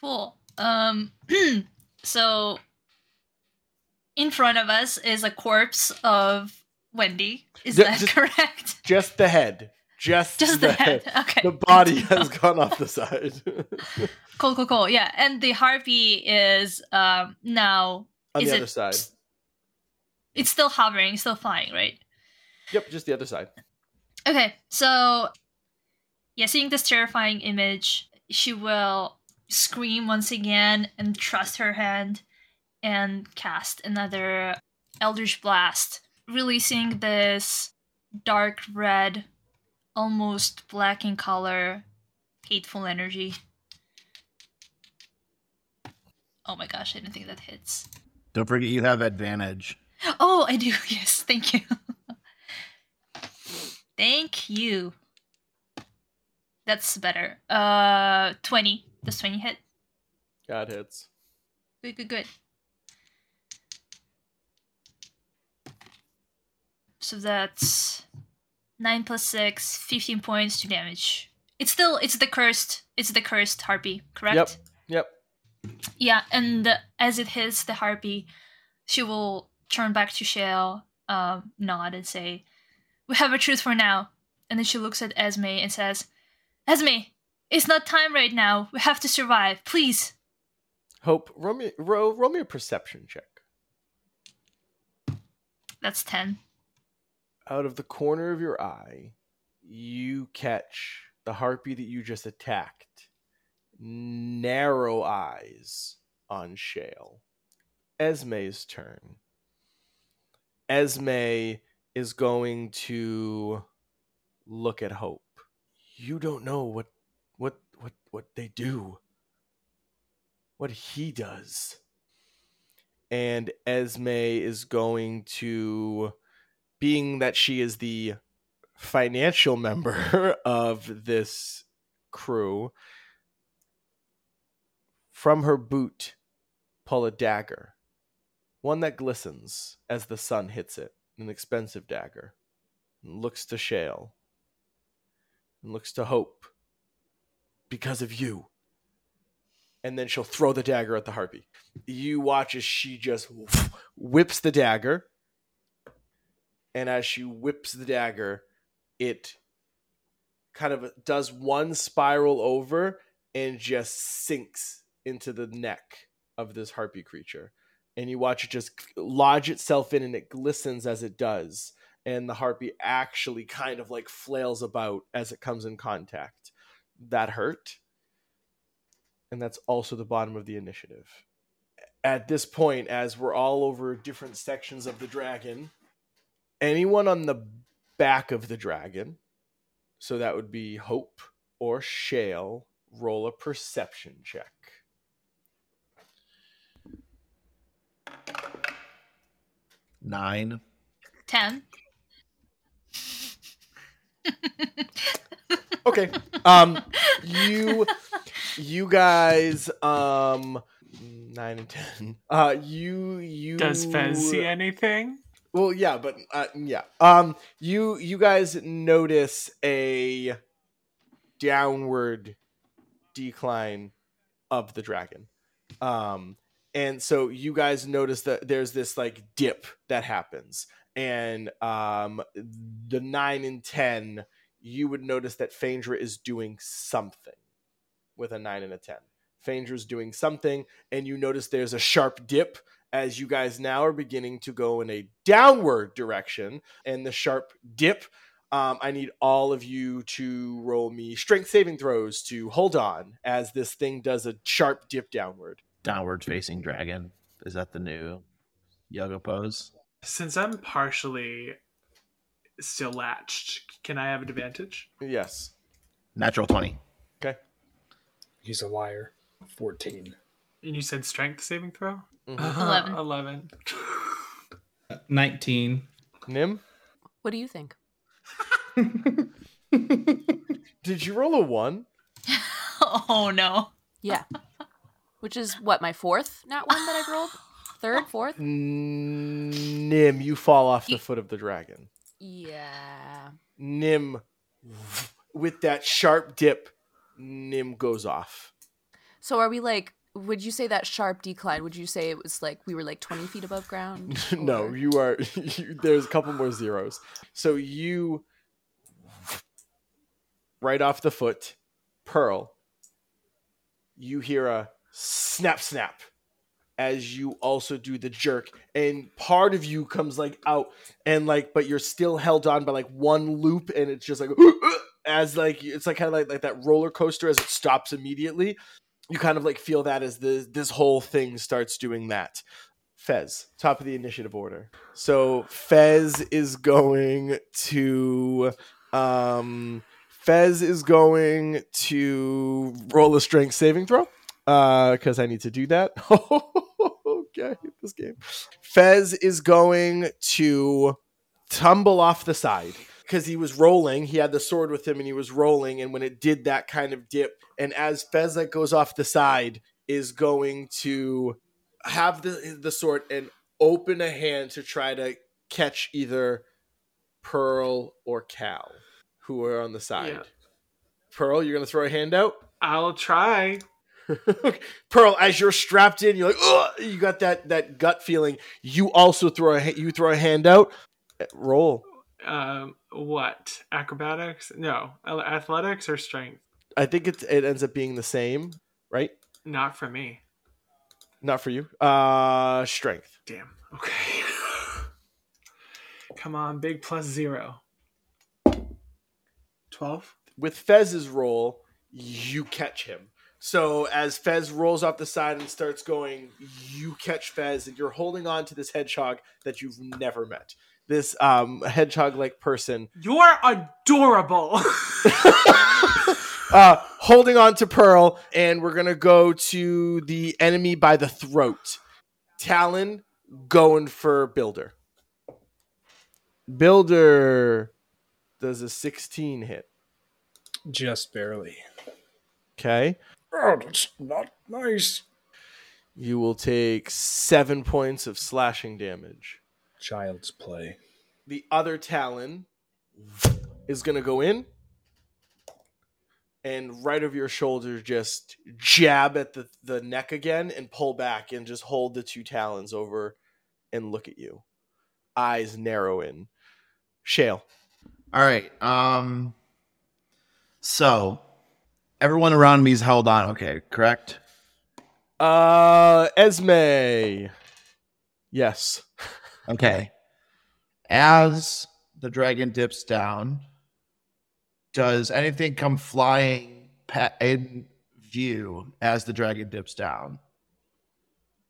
Speaker 4: Cool. Um, [clears throat] so in front of us is a corpse of Wendy. Is
Speaker 1: Ju-
Speaker 4: that
Speaker 1: just-
Speaker 4: correct? [laughs]
Speaker 1: just the head just,
Speaker 4: Just
Speaker 1: the,
Speaker 4: the
Speaker 1: head,
Speaker 4: head. Okay.
Speaker 1: the body [laughs] has gone off the side [laughs]
Speaker 4: Cool, cool, cool. Yeah, and the harpy is um now
Speaker 1: on
Speaker 4: Is
Speaker 1: the
Speaker 4: it-
Speaker 1: other side
Speaker 4: it's still hovering, still flying, right?
Speaker 1: Yep just the other side
Speaker 4: Okay, so yeah, seeing this terrifying image, she will scream once again and trust her hand and cast another Eldritch Blast, releasing this dark red, almost black in color, hateful energy. Oh my gosh, I didn't think that hits.
Speaker 5: Don't forget you have advantage.
Speaker 4: Oh, I do. [laughs] Yes, thank you. Thank you. That's better. Uh, twenty. Does twenty hit?
Speaker 1: god hits
Speaker 4: Good, good, good. So that's nine plus six, 15 points to damage. It's still it's the cursed it's the cursed harpy, correct?
Speaker 1: Yep. yep
Speaker 4: Yeah, and as it hits the harpy, she will turn back to Shale, um, nod, and say, "We have a truce for now." And then she looks at Esme and says, "Esme, it's not time right now. We have to survive. Please."
Speaker 1: Hope, roll me, roll, roll me a perception check.
Speaker 4: That's ten.
Speaker 1: Out of the corner of your eye, you catch the harpy that you just attacked. Narrow eyes on Shale. Esme's turn. Esme is going to look at Hope. You don't know what what what what they do. What he does. And Esme is going to being that she is the financial member [laughs] of this crew from her boot pull a dagger one that glistens as the sun hits it an expensive dagger and looks to shale and looks to hope because of you. And then she'll throw the dagger at the harpy. You watch as she just whips the dagger and as she whips the dagger it kind of does one spiral over and just sinks into the neck of this harpy creature and you watch it just lodge itself in and it glistens as it does. And the harpy actually kind of like flails about as it comes in contact. That hurt. And that's also the bottom of the initiative. At this point as we're all over different sections of the dragon anyone on the back of the dragon so that would be hope or shale roll a perception check
Speaker 5: Nine.
Speaker 4: Ten.
Speaker 1: okay um you you guys um nine and ten uh you you
Speaker 3: Does Fez see anything?
Speaker 1: well yeah but uh, yeah um you you guys notice a downward decline of the dragon um and so you guys notice that there's this like dip that happens. And um the 9 and 10 you would notice that Phaedra is doing something with a 9 and a 10 Phaedra's doing something and you notice there's a sharp dip as you guys now are beginning to go in a downward direction. And the sharp dip um, i need all of you to roll me strength saving throws to hold on as this thing does a sharp dip downward
Speaker 5: Downward facing dragon. Is that the new yoga pose?
Speaker 3: Since I'm partially still latched, can I have an advantage?
Speaker 1: yes
Speaker 5: Natural 20.
Speaker 1: okay
Speaker 6: He's a liar. 14.
Speaker 3: And you said strength saving throw?
Speaker 1: Mhm.
Speaker 4: Eleven.
Speaker 3: 11. [laughs]
Speaker 2: Nineteen.
Speaker 1: nim
Speaker 7: What do you think? [laughs]
Speaker 1: did you roll a one
Speaker 4: oh no. [laughs]
Speaker 7: Yeah. Which is what, my fourth nat one that I've rolled? [sighs] Third, fourth?
Speaker 1: nim you fall off the foot of the dragon
Speaker 7: Yeah.
Speaker 1: nim with that sharp dip nim goes off
Speaker 7: So are we like would you say that sharp decline? Would you say it was like we were like 20 feet above ground? [laughs]
Speaker 1: no
Speaker 7: Or-
Speaker 1: you are [laughs] you, there's a couple more zeros so you right off the foot pearl you hear a snap snap as you also do the jerk and part of you comes like out and like but you're still held on by like one loop and it's just like [gasps] as like it's like kind of like, like that roller coaster as it stops immediately you kind of like feel that as the this whole thing starts doing that Fez, top of the initiative order. So Fez is going to um Fez is going to roll a strength saving throw. Uh because I need to do that. [laughs] okay, this game. Fez is going to tumble off the side because he was rolling. He had the sword with him and he was rolling. And when it did that kind of dip, and as Fez like goes off the side, is going to have the the sword and open a hand to try to catch either Pearl or Cal, who are on the side.
Speaker 3: Yeah.
Speaker 1: Pearl, you're gonna throw a hand out.
Speaker 3: I'll try. [laughs]
Speaker 1: Pearl, as you're strapped in, you're like, Ugh! you got that that gut feeling. You also throw a you throw a hand out. Eh, Roll.
Speaker 3: Um, what acrobatics? No, athletics or strength?
Speaker 1: I think it it ends up being the same, right?
Speaker 3: Not for me.
Speaker 1: Not for you. Uh, strength.
Speaker 3: Damn. Okay. [laughs] Come on, big plus zero. Twelve.
Speaker 1: With Fez's roll, you catch him. So as Fez rolls off the side and starts going, you catch Fez, and you're holding on to this hedgehog that you've never met. This um, hedgehog-like person
Speaker 3: You're adorable. [laughs]
Speaker 1: uh, holding on to Pearl, and we're gonna go to the enemy by the throat. Talon going for Builder. Builder does a 16 hit.
Speaker 6: Just barely.
Speaker 1: Okay.
Speaker 6: Oh, that's not nice.
Speaker 1: You will take seven points of slashing damage.
Speaker 6: Child's play.
Speaker 1: The other Talon is gonna go in and right over your shoulder just jab at the, the neck again and pull back and just hold the two talons over and look at you. Eyes narrow in. Shale.
Speaker 5: All right. Um. So, everyone around me's held on. Okay, correct.
Speaker 1: Uh Esme. Yes.
Speaker 5: Okay. As the dragon dips down, does anything come flying in view as the dragon dips down?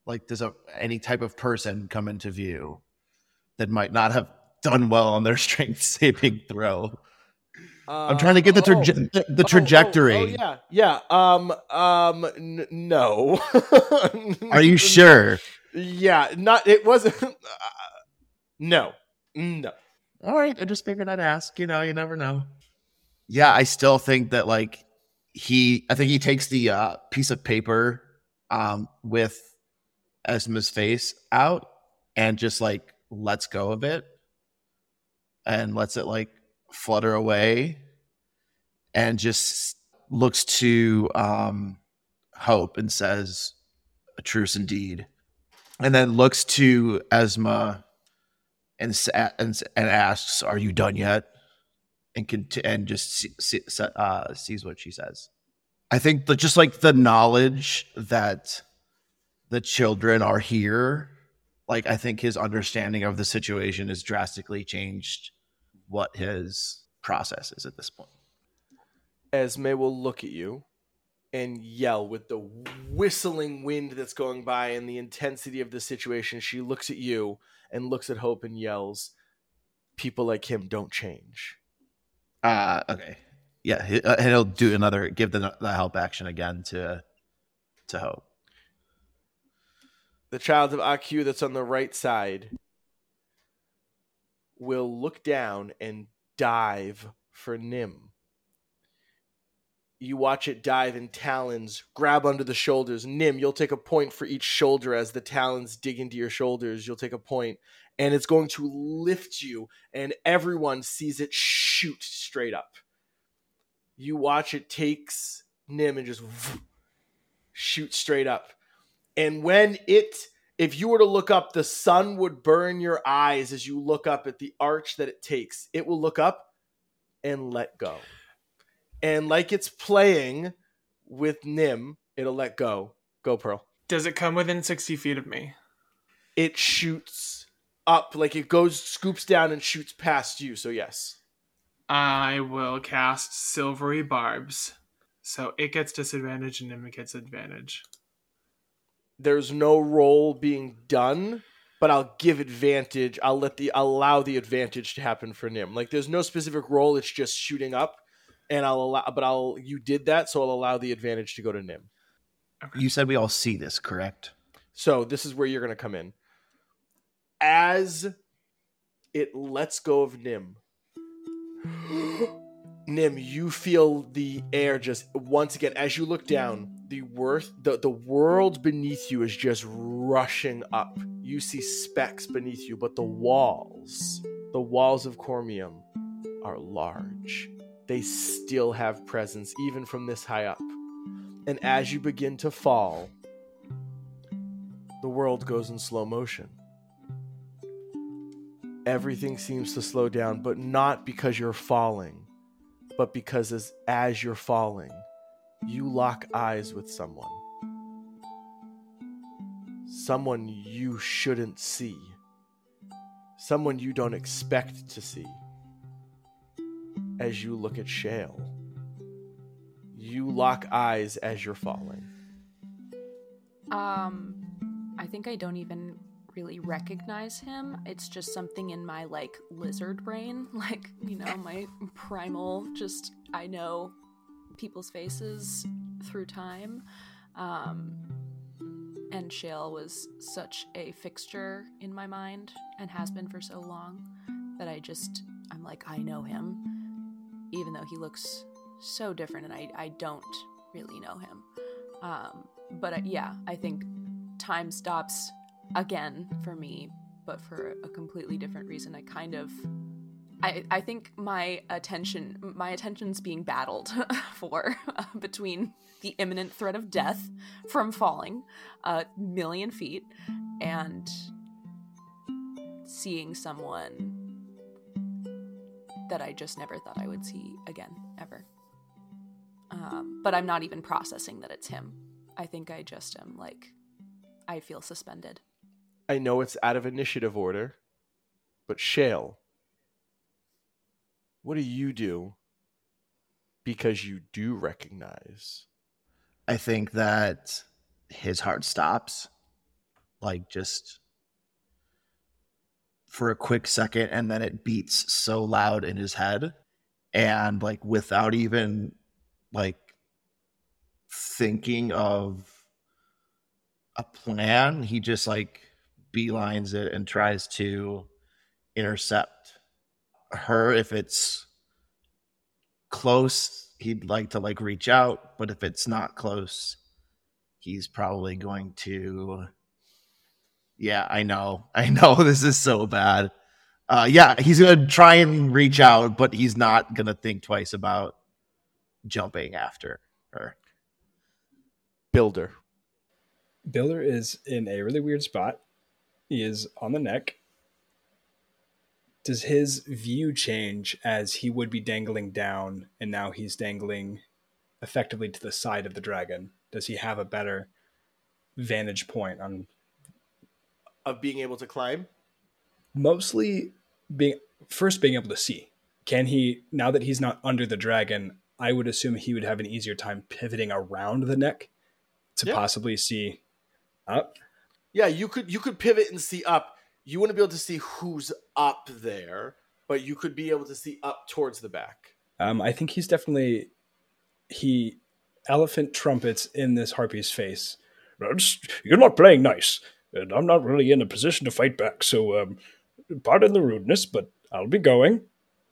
Speaker 5: Like, does a, any type of person come into view that might not have done well on their [laughs] strength saving throw? I'm trying to get the, traje- the, the
Speaker 1: Oh, oh,
Speaker 5: trajectory.
Speaker 1: Oh, yeah, yeah. Um, um, n- no. [laughs]
Speaker 5: Are you sure?
Speaker 1: Yeah, not. It wasn't. [laughs] Uh, no, no.
Speaker 5: All right, I just figured I'd ask. You know, you never know. Yeah, I still think that like he, I think he takes the uh, piece of paper um, with Esme's face out and just like lets go of it and lets it like flutter away and just looks to um, Hope and says, "A truce indeed," and then looks to Esme and and, and asks, "Are you done yet?" And cont- and just see, see, uh, sees what she says. I think that just like the knowledge that the children are here, like I think his understanding of the situation has drastically changed what his process is at this point.
Speaker 1: Esme will look at you and yell with the whistling wind that's going by and the intensity of the situation. She looks at you and looks at Hope and yells, "People like him don't change."
Speaker 5: Uh okay. Yeah, he, uh, and he'll do another give the, the help action again to to Hope.
Speaker 1: the child of Akyu that's on the right side will look down and dive for Nim. You watch it dive and talons grab under the shoulders. Nim, you'll take a point for each shoulder as the talons dig into your shoulders. You'll take a point, and it's going to lift you, and everyone sees it shoot straight up. You watch it takes Nim and just shoot straight up. And when it, if you were to look up, the sun would burn your eyes as you look up at the arch that it takes. It will look up and let go. And like it's playing with Nim, it'll let go. Go, Pearl.
Speaker 3: Does it come within sixty feet of me?
Speaker 1: It shoots up, like it goes, scoops down and shoots past you. So, yes.
Speaker 3: I will cast silvery barbs, so it gets disadvantage and Nim gets advantage.
Speaker 1: There's no roll being done, but I'll give advantage. I'll let the I'll allow the advantage to happen for Nim. Like there's no specific roll, it's just shooting up. And I'll allow but I'll you did that, so I'll allow the advantage to go to Nim.
Speaker 5: You said we all see this, correct?
Speaker 1: So this is where you're gonna come in. As it lets go of Nim. Nim, you feel the air just once again as you look down. The worth, the the world beneath you is just rushing up. You see specks beneath you, but the walls, the walls of CorMeum, are large. They still have presence, even from this high up. And as you begin to fall, the world goes in slow motion. Everything seems to slow down, but not because you're falling, but because as, as you're falling, you lock eyes with someone. Someone you shouldn't see. Someone you don't expect to see. As you look at Shale, you lock eyes as you're falling.
Speaker 7: Um, I think I don't even really recognize him. It's just something in my like lizard brain, [laughs] like you know, my primal. Just I know people's faces through time. Um, and Shale was such a fixture in my mind and has been for so long that I just I'm like I know him, even though he looks so different and I I don't really know him. Um, but uh, yeah, I think time stops again for me, but for a completely different reason. I kind of I, I think my attention my attention's being battled [laughs] for uh, between the imminent threat of death from falling a million feet and seeing someone that I just never thought I would see again ever. Um, but I'm not even processing that it's him. I think I just am like I feel suspended.
Speaker 1: I know it's out of initiative order, but Shale, what do you do because you do recognize?
Speaker 5: I think that his heart stops, like just for a quick second, and then it beats so loud in his head, and like without even like thinking of a plan, he just like beelines it and tries to intercept her if it's close he'd like to like reach out but if it's not close he's probably going to yeah i know [laughs] i know this is so bad uh yeah he's gonna try and reach out but he's not gonna think twice about jumping after her
Speaker 1: Builder.
Speaker 6: Builder is in a really weird spot. He is on the neck. Does his view change as he would be dangling down and now he's dangling effectively to the side of the dragon? Does he have a better vantage point on
Speaker 1: Of being able to climb?
Speaker 6: mostly being first being able to see? Can he now that he's not under the dragon, I would assume he would have an easier time pivoting around the neck to
Speaker 1: Yeah.
Speaker 6: possibly see up.
Speaker 1: Yeah, you could you could pivot and see up. You wouldn't be able to see who's up there, but you could be able to see up towards the back.
Speaker 6: Um, I think he's definitely he elephant trumpets in this harpy's face. "That's- You're not playing nice, and I'm not really in a position to fight back. So, um, pardon the rudeness, but I'll be going.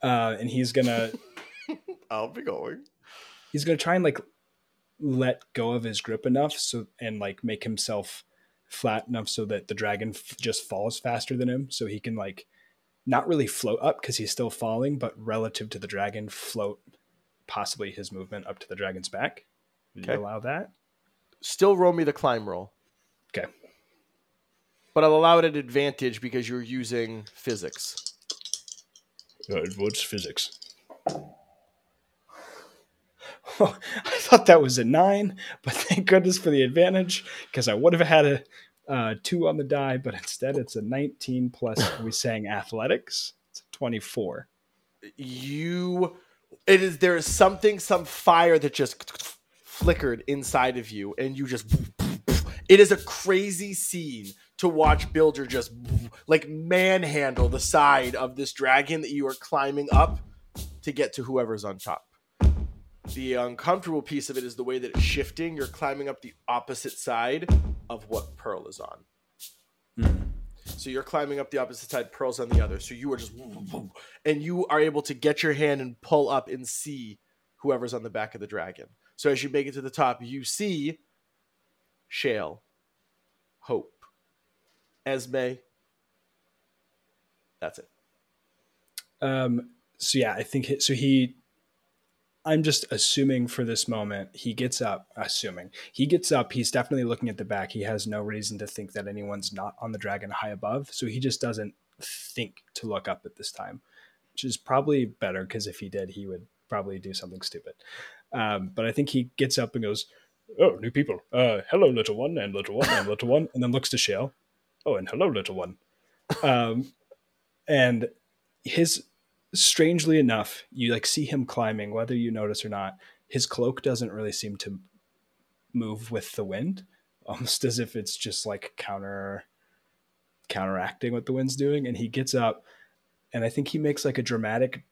Speaker 6: Uh, and he's gonna [laughs]
Speaker 1: I'll be going.
Speaker 6: he's gonna try and like let go of his grip enough so and like make himself flat enough so that the dragon f- just falls faster than him, so he can like not really float up because he's still falling, but relative to the dragon, float possibly his movement up to the dragon's back.
Speaker 1: Okay.
Speaker 6: you allow that?
Speaker 1: Still roll me the climb roll.
Speaker 6: Okay.
Speaker 1: But I'll allow it an advantage because you're using physics.
Speaker 6: Uh, what's physics? [laughs] I thought that was a nine, but thank goodness for the advantage because I would have had a uh, two on the die, but instead it's a 19 plus. [sighs] We saying athletics? It's a 24.
Speaker 1: You it is there is something, some fire that just flickered inside of you, and you just it is a crazy scene to watch Builder just like manhandle the side of this dragon that you are climbing up to get to whoever's on top. The uncomfortable piece of it is the way that it's shifting. You're climbing up the opposite side of what Pearl is on. So you're climbing up the opposite side, Pearl's on the other. So you are just, and you are able to get your hand and pull up and see whoever's on the back of the dragon. So as you make it to the top, you see Shale, Hope, Esme. That's it.
Speaker 6: Um, so yeah, I think he, so. He I'm just assuming for this moment, he gets up, assuming he gets up. He's definitely looking at the back. He has no reason to think that anyone's not on the dragon high above. So he just doesn't think to look up at this time, which is probably better because if he did, he would probably do something stupid. Um, but I think he gets up and goes, Oh, new people. Uh, hello, little one, and little one, and little one. And then looks to Shale. Oh, and hello, little one. Um, and his strangely enough, you like see him climbing, whether you notice or not. His cloak doesn't really seem to move with the wind, [laughs] almost as if it's just like counter counteracting what the wind's doing. And he gets up, and I think he makes like a dramatic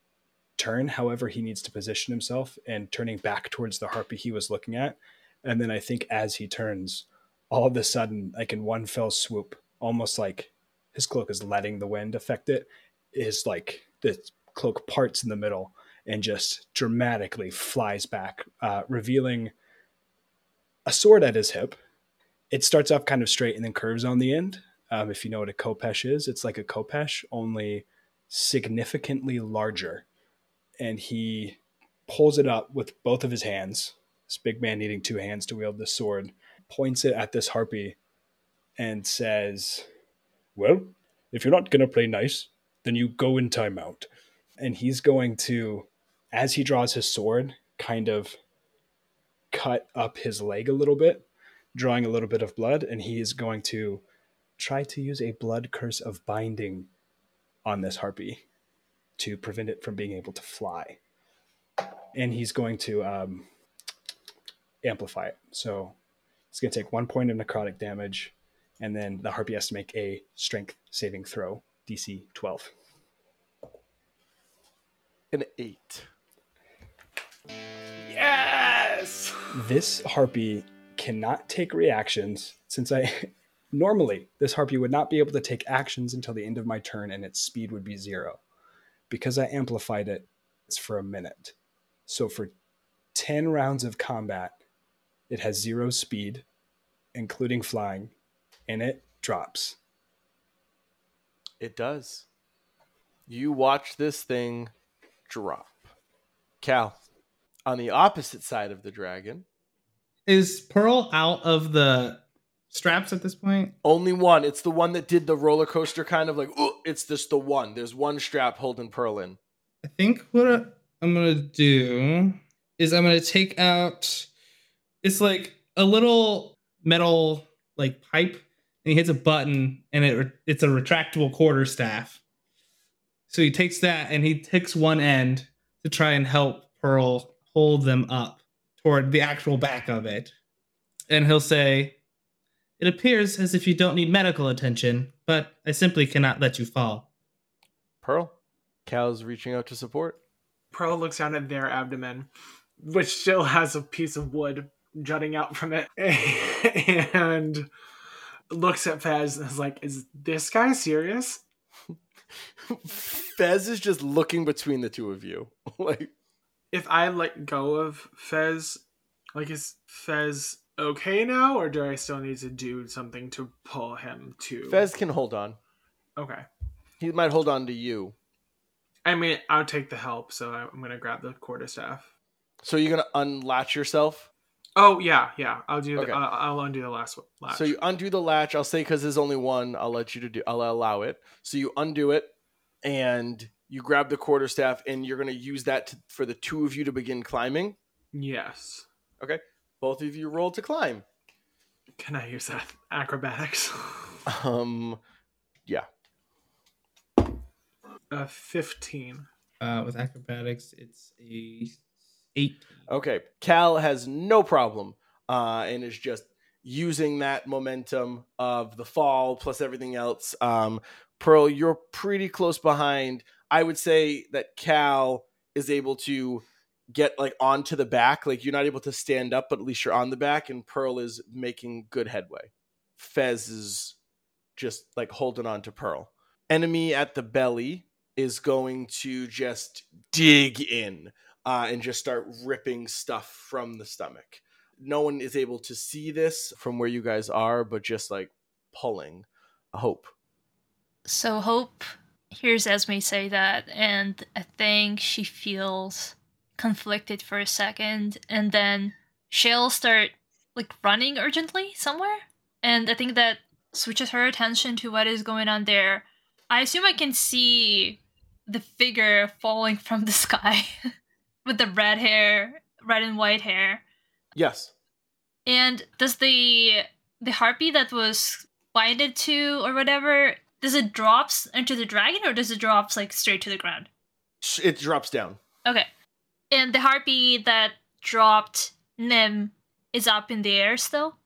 Speaker 6: turn, however he needs to position himself, and turning back towards the harpy he was looking at. And then I think as he turns, all of a sudden, like in one fell swoop, almost like his cloak is letting the wind affect it, is like the cloak parts in the middle and just dramatically flies back, uh, revealing a sword at his hip. It starts off kind of straight and then curves on the end. Um, if you know what a khopesh is, it's like a khopesh, only significantly larger. And he pulls it up with both of his hands. This big man needing two hands to wield this sword, points it at this harpy and says, Well, if you're not going to play nice, then you go in timeout and he's going to, as he draws his sword, kind of cut up his leg a little bit, drawing a little bit of blood, and he is going to try to use a blood curse of binding on this harpy to prevent it from being able to fly. And he's going to um, amplify it. So it's going to take one point of necrotic damage, and then the harpy has to make a strength saving throw, DC 12
Speaker 1: an eight.
Speaker 3: Yes.
Speaker 6: This harpy cannot take reactions since I [laughs] normally this harpy would not be able to take actions until the end of my turn and its speed would be zero. Because I amplified it, it's for a minute. So for 10 rounds of combat, it has zero speed, including flying, and it drops.
Speaker 1: It does. You watch this thing drop. Cal, on the opposite side of the dragon,
Speaker 2: Is Pearl out of the straps at this point?
Speaker 1: only one. It's the one that did the roller coaster kind of like, "Ooh," it's just the one. There's one strap holding Pearl in.
Speaker 2: I think what I'm gonna do is I'm gonna take out. It's like a little metal like pipe, and he hits a button, and it it's a retractable quarter staff. So he takes that and he takes one end to try and help Pearl hold them up toward the actual back of it, and he'll say, "It appears as if you don't need medical attention, but I simply cannot let you fall."
Speaker 1: Pearl, Cal's reaching out to support.
Speaker 3: Pearl looks down at their abdomen, which still has a piece of wood jutting out from it, [laughs] and looks at Fez and is like, "Is this guy serious?"
Speaker 1: Fez is just looking between the two of you. [laughs] like,
Speaker 3: If I let go of Fez, like is Fez okay now, or do I still need to do something to pull him to
Speaker 1: Fez can hold on.
Speaker 3: Okay.
Speaker 1: He might hold on to you.
Speaker 3: I mean, I'll take the help, so I'm gonna grab the quarterstaff.
Speaker 1: So you're gonna unlatch yourself.
Speaker 3: Oh yeah, yeah. I'll do.
Speaker 1: Okay.
Speaker 3: The, I'll, I'll undo the last one. Latch.
Speaker 1: So you undo the latch. I'll say because there's only one. I'll let you to do. I'll allow it. So you undo it, and you grab the quarterstaff, and you're gonna use that to, for the two of you to begin climbing.
Speaker 3: yes.
Speaker 1: Okay. Both of you roll to climb.
Speaker 3: Can I use that acrobatics? [laughs]
Speaker 1: Um, yeah.
Speaker 3: uh, fifteen.
Speaker 2: Uh, with acrobatics, it's a eight.
Speaker 1: Okay. Cal has no problem, uh, and is just using that momentum of the fall plus everything else. Um, Pearl, you're pretty close behind. I would say that Cal is able to get like onto the back. Like you're not able to stand up, but at least you're on the back, and Pearl is making good headway. Fez is just like holding on to Pearl. Enemy at the belly is going to just dig in uh, and just start ripping stuff from the stomach. No one is able to see this from where you guys are, but just like pulling. Hope.
Speaker 4: So Hope hears Esme say that, and I think she feels conflicted for a second, and then she'll start like running urgently somewhere. And I think that switches her attention to what is going on there. I assume I can see the figure falling from the [laughs] sky with the red hair, red and white hair.
Speaker 1: Yes.
Speaker 4: And does the the harpy that was binded to or whatever does it drops into the dragon or does it drops like straight to the ground?
Speaker 1: It drops down.
Speaker 4: Okay. And the harpy that dropped Nim is up in the air still?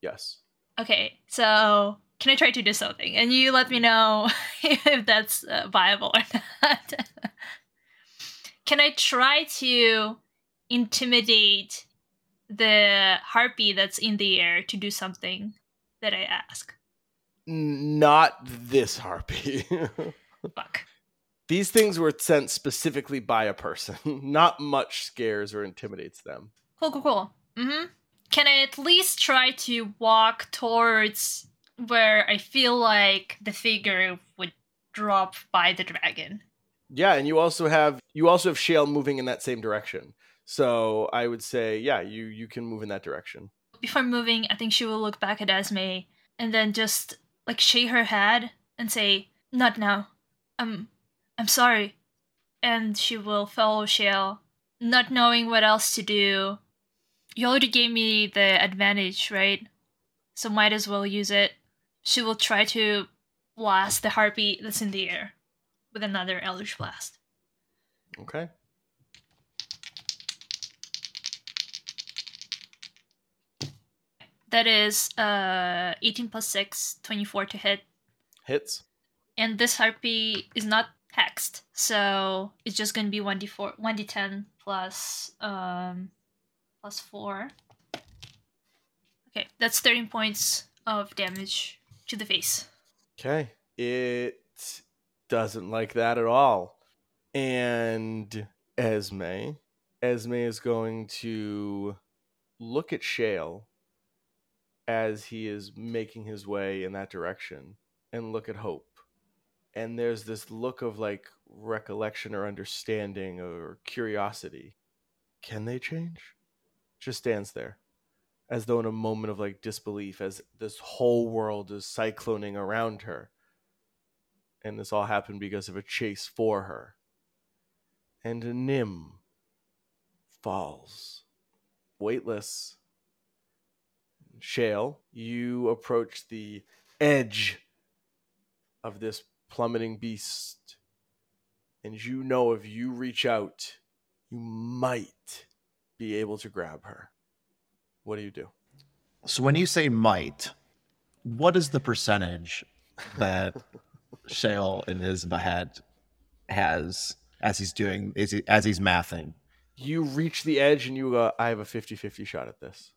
Speaker 1: Yes.
Speaker 4: Okay, so can I try to do something? And you let me know [laughs] if that's uh, viable or [laughs] not. Can I try to intimidate the harpy that's in the air to do something that I ask?
Speaker 1: Not this harpy. [laughs]
Speaker 4: Fuck.
Speaker 1: These things were sent specifically by a person. [laughs] Not much scares or intimidates them.
Speaker 4: Cool, cool, cool. Mm-hmm. Can I at least try to walk towards where I feel like the figure would drop by the dragon?
Speaker 1: Yeah, and you also have you also have Shale moving in that same direction. So I would say, yeah, you you can move in that direction.
Speaker 4: Before moving, I think she will look back at Esme and then just like shake her head and say, "Not now. I'm I'm sorry." And she will follow Shale, not knowing what else to do. You already gave me the advantage, right? So might as well use it. She will try to blast the harpy that's in the air with another Eldritch Blast.
Speaker 1: Okay.
Speaker 4: That is uh 18 plus 6, 24 to hit.
Speaker 1: Hits.
Speaker 4: And this harpy is not hexed, so it's just gonna be 1d4 1d10 plus um plus 4. Okay, that's 13 points of damage to the face.
Speaker 1: Okay. It doesn't like that at all. And Esme, Esme is going to look at Shale as he is making his way in that direction and look at Hope. And there's this look of like recollection or understanding or curiosity. Can they change? Just stands there as though in a moment of like disbelief as this whole world is cycloning around her and this all happened because of a chase for her. And nim falls weightless. Shale you approach the edge of this plummeting beast and you know if you reach out you might be able to grab her. What do you do?
Speaker 5: So when you say might, what is the percentage that [laughs] Shale in his head has as he's doing as, he, as he's mathing?
Speaker 1: you reach the edge and you go i have a 50-50 shot at this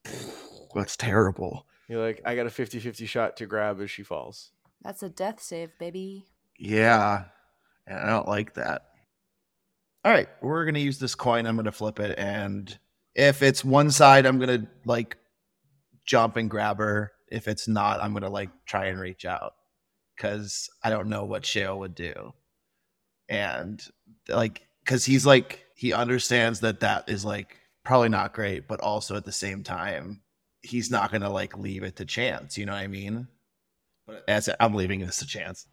Speaker 5: That's terrible.
Speaker 1: you're like i got a 50-50 shot to grab as she falls
Speaker 7: That's a death save, baby.
Speaker 5: Yeah, and I don't like that. All right, we're gonna use this coin. I'm gonna flip it, and if it's one side, I'm gonna like jump and grab her. If it's not, I'm gonna like try and reach out because I don't know what Shale would do, and like because he's like he understands that that is like probably not great, but also at the same time, he's not gonna like leave it to chance. You know what I mean? But as I'm leaving this to chance.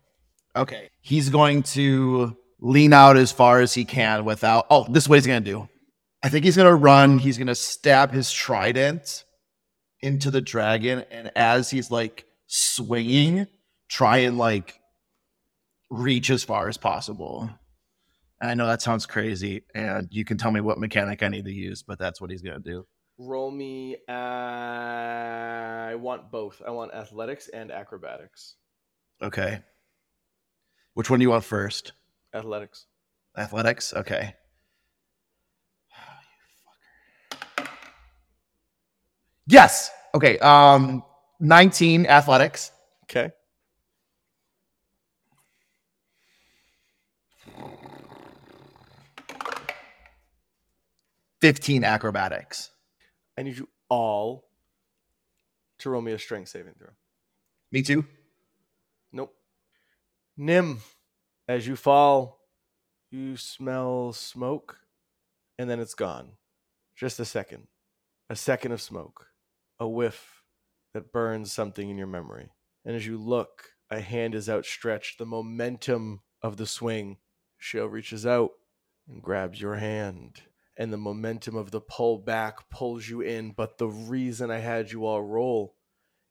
Speaker 5: Okay. He's going to lean out as far as he can without. Oh, this is what he's going to do. I think he's going to run. He's going to stab his trident into the dragon. And as he's like swinging, try and like reach as far as possible. And I know that sounds crazy. And you can tell me what mechanic I need to use, but that's what he's to do.
Speaker 1: roll me uh, i want both i want athletics and acrobatics
Speaker 5: Okay. Which one do you want first?
Speaker 1: athletics
Speaker 5: Athletics? Okay. [sighs] Yes. Okay. Um 19 athletics.
Speaker 1: okay
Speaker 5: 15 acrobatics.
Speaker 1: i need you all to roll me a strength saving throw
Speaker 5: Me too.
Speaker 1: nope nim as you fall you smell smoke and then it's gone. Just a second. A second of smoke. A whiff that burns something in your memory. And as you look, a hand is outstretched. The momentum of the swing. Shale reaches out and grabs your hand. And the momentum of the pull back pulls you in. But the reason I had you all roll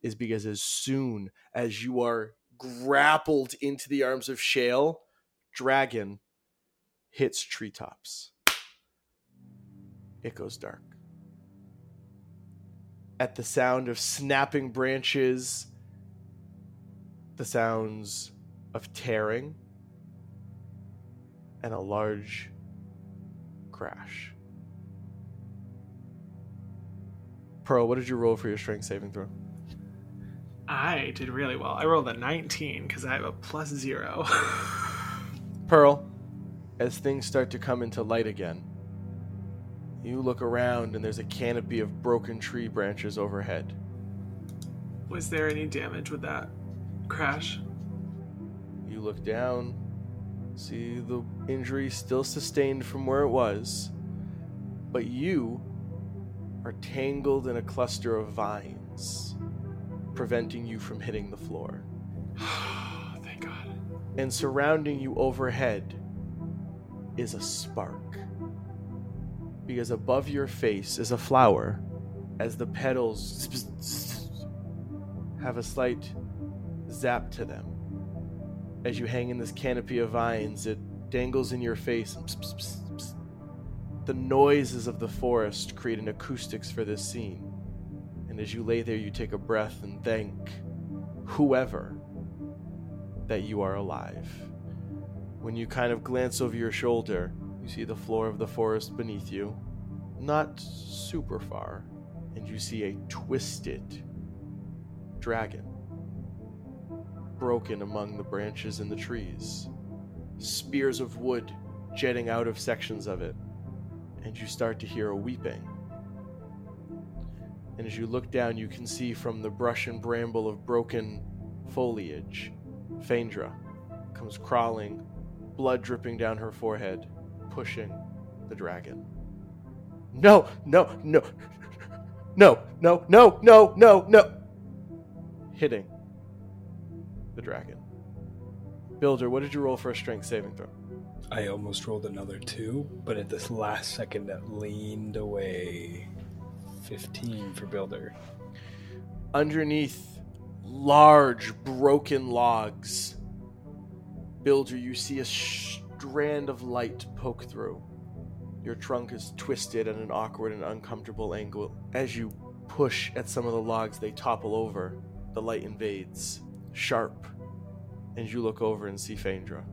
Speaker 1: is because as soon as you are grappled into the arms of Shale, Dragon hits treetops. It goes dark. At the sound of snapping branches, the sounds of tearing, and a large crash. Pearl, what did you roll for your strength saving throw?
Speaker 3: I did really well. I rolled a 19 because I have a plus zero. [laughs]
Speaker 1: Pearl, as things start to come into light again, you look around and there's a canopy of broken tree branches overhead.
Speaker 3: Was there any damage with that crash?
Speaker 1: You look down, see the injury still sustained from where it was, but you are tangled in a cluster of vines, preventing you from hitting the floor. [sighs]
Speaker 3: Thank God.
Speaker 1: And surrounding you overhead is a spark. Because above your face is a flower, as the petals [sniffs] have a slight zap to them. As you hang in this canopy of vines, it dangles in your face. [sniffs] The noises of the forest create an acoustics for this scene. And as you lay there, you take a breath and thank whoever that you are alive. When you kind of glance over your shoulder, you see the floor of the forest beneath you, not super far, and you see a twisted dragon broken among the branches and the trees, spears of wood jetting out of sections of it, and you start to hear a weeping. And as you look down, you can see from the brush and bramble of broken foliage, Phaedra comes crawling, blood dripping down her forehead, pushing the dragon. No, no, no, no, no, no, no, no, no. Hitting the dragon. Builder, what did you roll for a strength saving throw?
Speaker 6: I almost rolled another two, but at this last second, that leaned away. 15 for Builder.
Speaker 1: Underneath large broken logs, Builder, you see a strand of light poke through. Your trunk is twisted at an awkward and uncomfortable angle. As you push at some of the logs, they topple over. The light invades, sharp, and you look over and see Phaedra.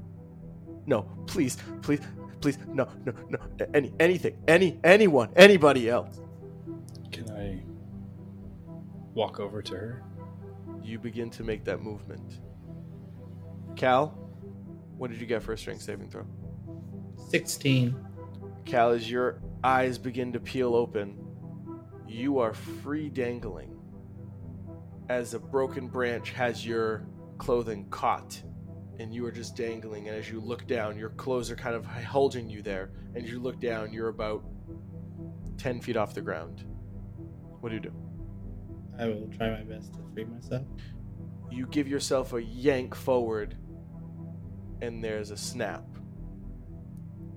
Speaker 1: No, please, please, please, no, no, no, any, anything, any, anyone, anybody else.
Speaker 6: Can I walk over to her?
Speaker 1: You begin to make that movement. Cal, what did you get for a strength saving throw?
Speaker 2: 16.
Speaker 1: Cal, as your eyes begin to peel open, you are free dangling as a broken branch has your clothing caught and you are just dangling and as you look down your clothes are kind of holding you there and as you look down you're about 10 feet off the ground. What do you do?
Speaker 2: I will try my best to free myself.
Speaker 1: you give yourself a yank forward and there's a snap.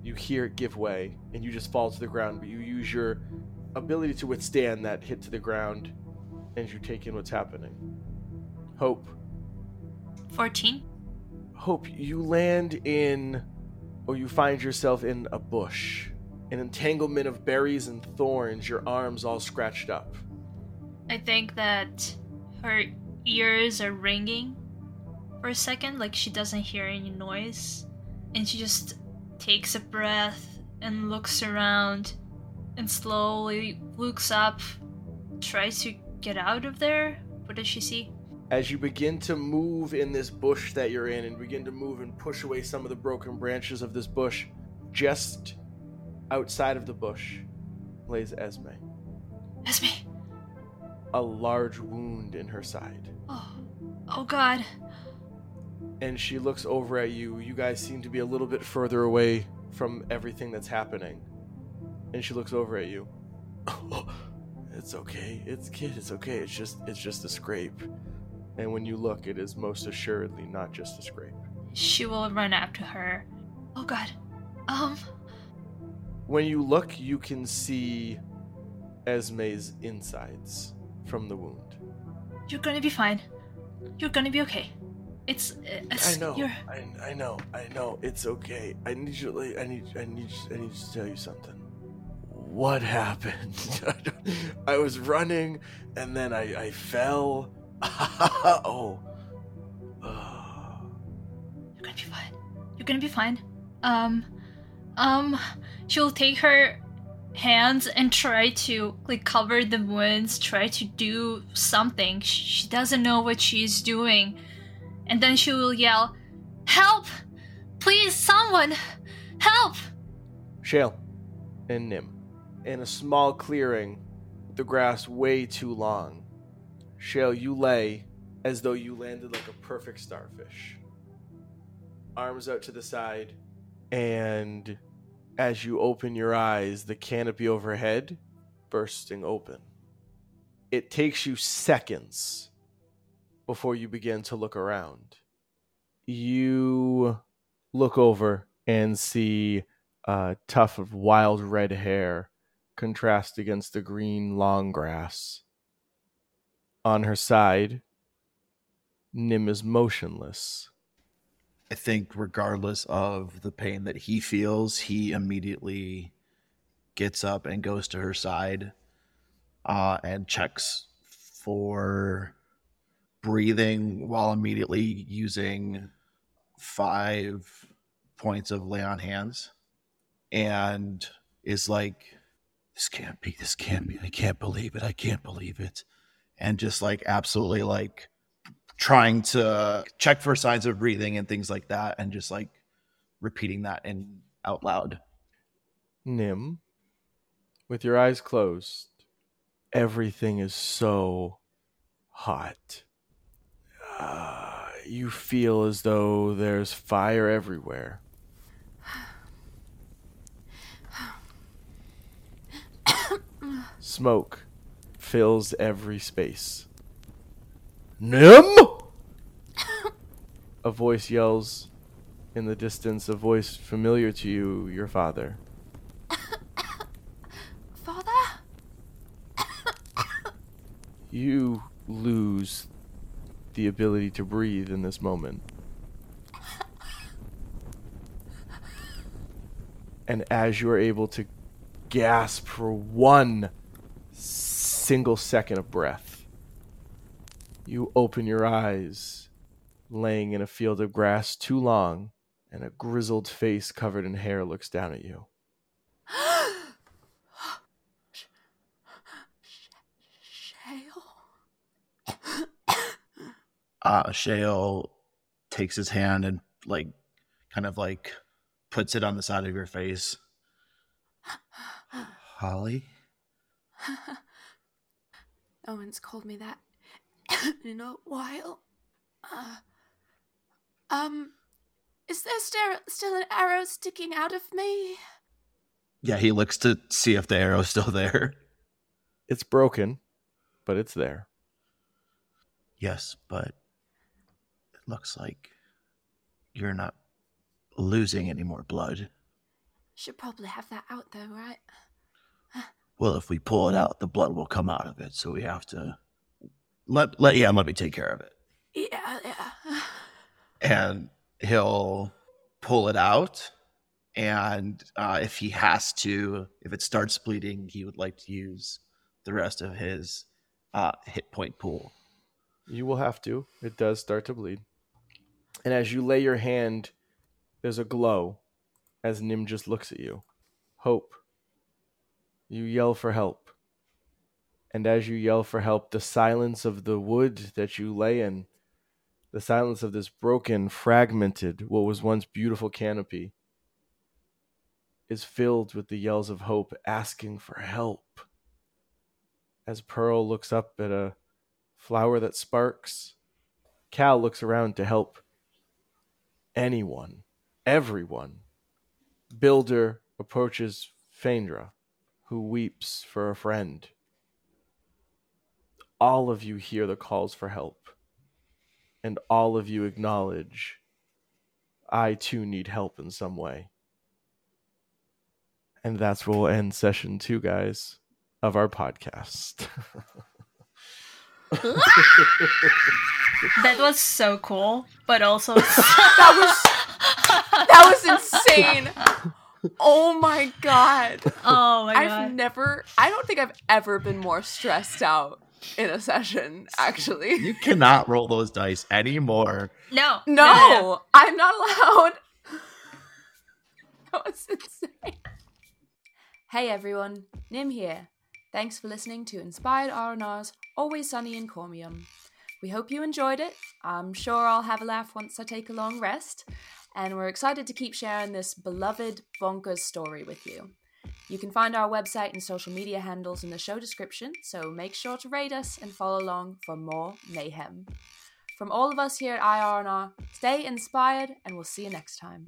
Speaker 1: You hear it give way and you just fall to the ground but you use your ability to withstand that hit to the ground and you take in what's happening. Hope.
Speaker 4: 14.
Speaker 1: Hope, you land in, or you find yourself in a bush, an entanglement of berries and thorns, your arms all scratched up.
Speaker 4: I think that her ears are ringing for a second, like she doesn't hear any noise. And she just takes a breath and looks around and slowly looks up, tries to get out of there. What does she see?
Speaker 1: As you begin to move in this bush that you're in and begin to move and push away some of the broken branches of this bush, just outside of the bush lays Esme,
Speaker 4: Esme.
Speaker 1: a large wound in her side.
Speaker 4: Oh, oh God.
Speaker 1: and she looks over at you. You guys seem to be a little bit further away from everything that's happening. And she looks over at you. [laughs] it's okay. It's kid. It's okay. It's just it's just a scrape. And when you look, it is most assuredly not just a scrape.
Speaker 4: She will run after her. Oh god. Um,
Speaker 1: When you look, you can see Esme's insides from the wound.
Speaker 4: you're gonna be fine. You're gonna be okay. It's. Uh,
Speaker 1: I know.
Speaker 4: You're,
Speaker 1: I, I know. I know. It's okay. I need you. to- I need. I need. I need to tell you something. What happened? [laughs] I was running, and then I I fell. [laughs] oh. [sighs]
Speaker 4: You're gonna be fine. You're gonna be fine. Um, um, she'll take her hands and try to like cover the wounds, try to do something. She doesn't know what she's doing, and then she will yell, "Help! Please, someone, help!"
Speaker 1: Shale and Nim. In a small clearing, the grass way too long. Shale, you lay as though you landed like a perfect starfish. Arms out to the side, and as you open your eyes, the canopy overhead bursting open. It takes you seconds before you begin to look around. You look over and see a tuft of wild red hair contrast against the green long grass. On her side, Nim is motionless.
Speaker 5: I think, regardless of the pain that he feels, he immediately gets up and goes to her side uh, and checks for breathing while immediately using five points of lay on hands and is like, This can't be, this can't be, I can't believe it, I can't believe it. And just like absolutely like trying to check for signs of breathing and things like that and just like repeating that in out loud
Speaker 1: Nim, with your eyes closed, everything is so hot. Uh, you feel as though there's fire everywhere. [sighs] Smoke fills every space. Nim! [laughs] A voice yells in the distance, a voice familiar to you, your father. [coughs]
Speaker 7: Father? [coughs]
Speaker 1: You lose the ability to breathe in this moment. [coughs] And as you are able to gasp for one single second of breath, you open your eyes, laying in a field of grass too long, and a grizzled face covered in hair looks down at you.
Speaker 7: Ah,
Speaker 5: uh shale takes his hand and like kind of like puts it on the side of your face. Holly
Speaker 7: no one's called me that [coughs] in a while. Uh, um, is there still, still an arrow sticking out of me?
Speaker 5: yeah he looks to see if the arrow's still there
Speaker 1: It's broken, but it's there.
Speaker 5: yes but it looks like you're not losing any more blood
Speaker 7: Should probably have that out though, right?
Speaker 5: Well if we pull it out the blood will come out of it so we have to let let yeah let me take care of it
Speaker 7: Yeah, yeah. [sighs]
Speaker 5: and he'll pull it out and uh, if he has to if it starts bleeding he would like to use the rest of his uh, hit point pool
Speaker 1: You will have to. It does start to bleed. And as you lay your hand, there's a glow as Nim just looks at you. Hope. You yell for help. And as you yell for help, the silence of the wood that you lay in, the silence of this broken, fragmented, what was once beautiful canopy, is filled with the yells of hope asking for help. As Pearl looks up at a flower that sparks. Cal looks around to help anyone, everyone. Builder approaches Phaedra. Who weeps for a friend. All of you hear the calls for help, and all of you acknowledge I too need help in some way. And that's where we'll end session two, guys, of our podcast.
Speaker 4: That was so cool, but also [laughs]
Speaker 7: That was that was insane. [laughs] Oh my god.
Speaker 4: oh my god.
Speaker 7: I've never I don't think I've ever been more stressed out in a session, actually.
Speaker 5: You cannot roll those dice anymore.
Speaker 4: No,
Speaker 7: No, I'm not allowed. [laughs] that was insane. Hey everyone, Nim here. Thanks for listening to Inspired R&R's Always Sunny in CorMeum. We hope you enjoyed it. I'm sure I'll have a laugh once I take a long rest, and we're excited to keep sharing this beloved bonkers story with you. You can find our website and social media handles in the show description, so make sure to rate us and follow along for more mayhem. From all of us here at IR&R, stay inspired and we'll see you next time.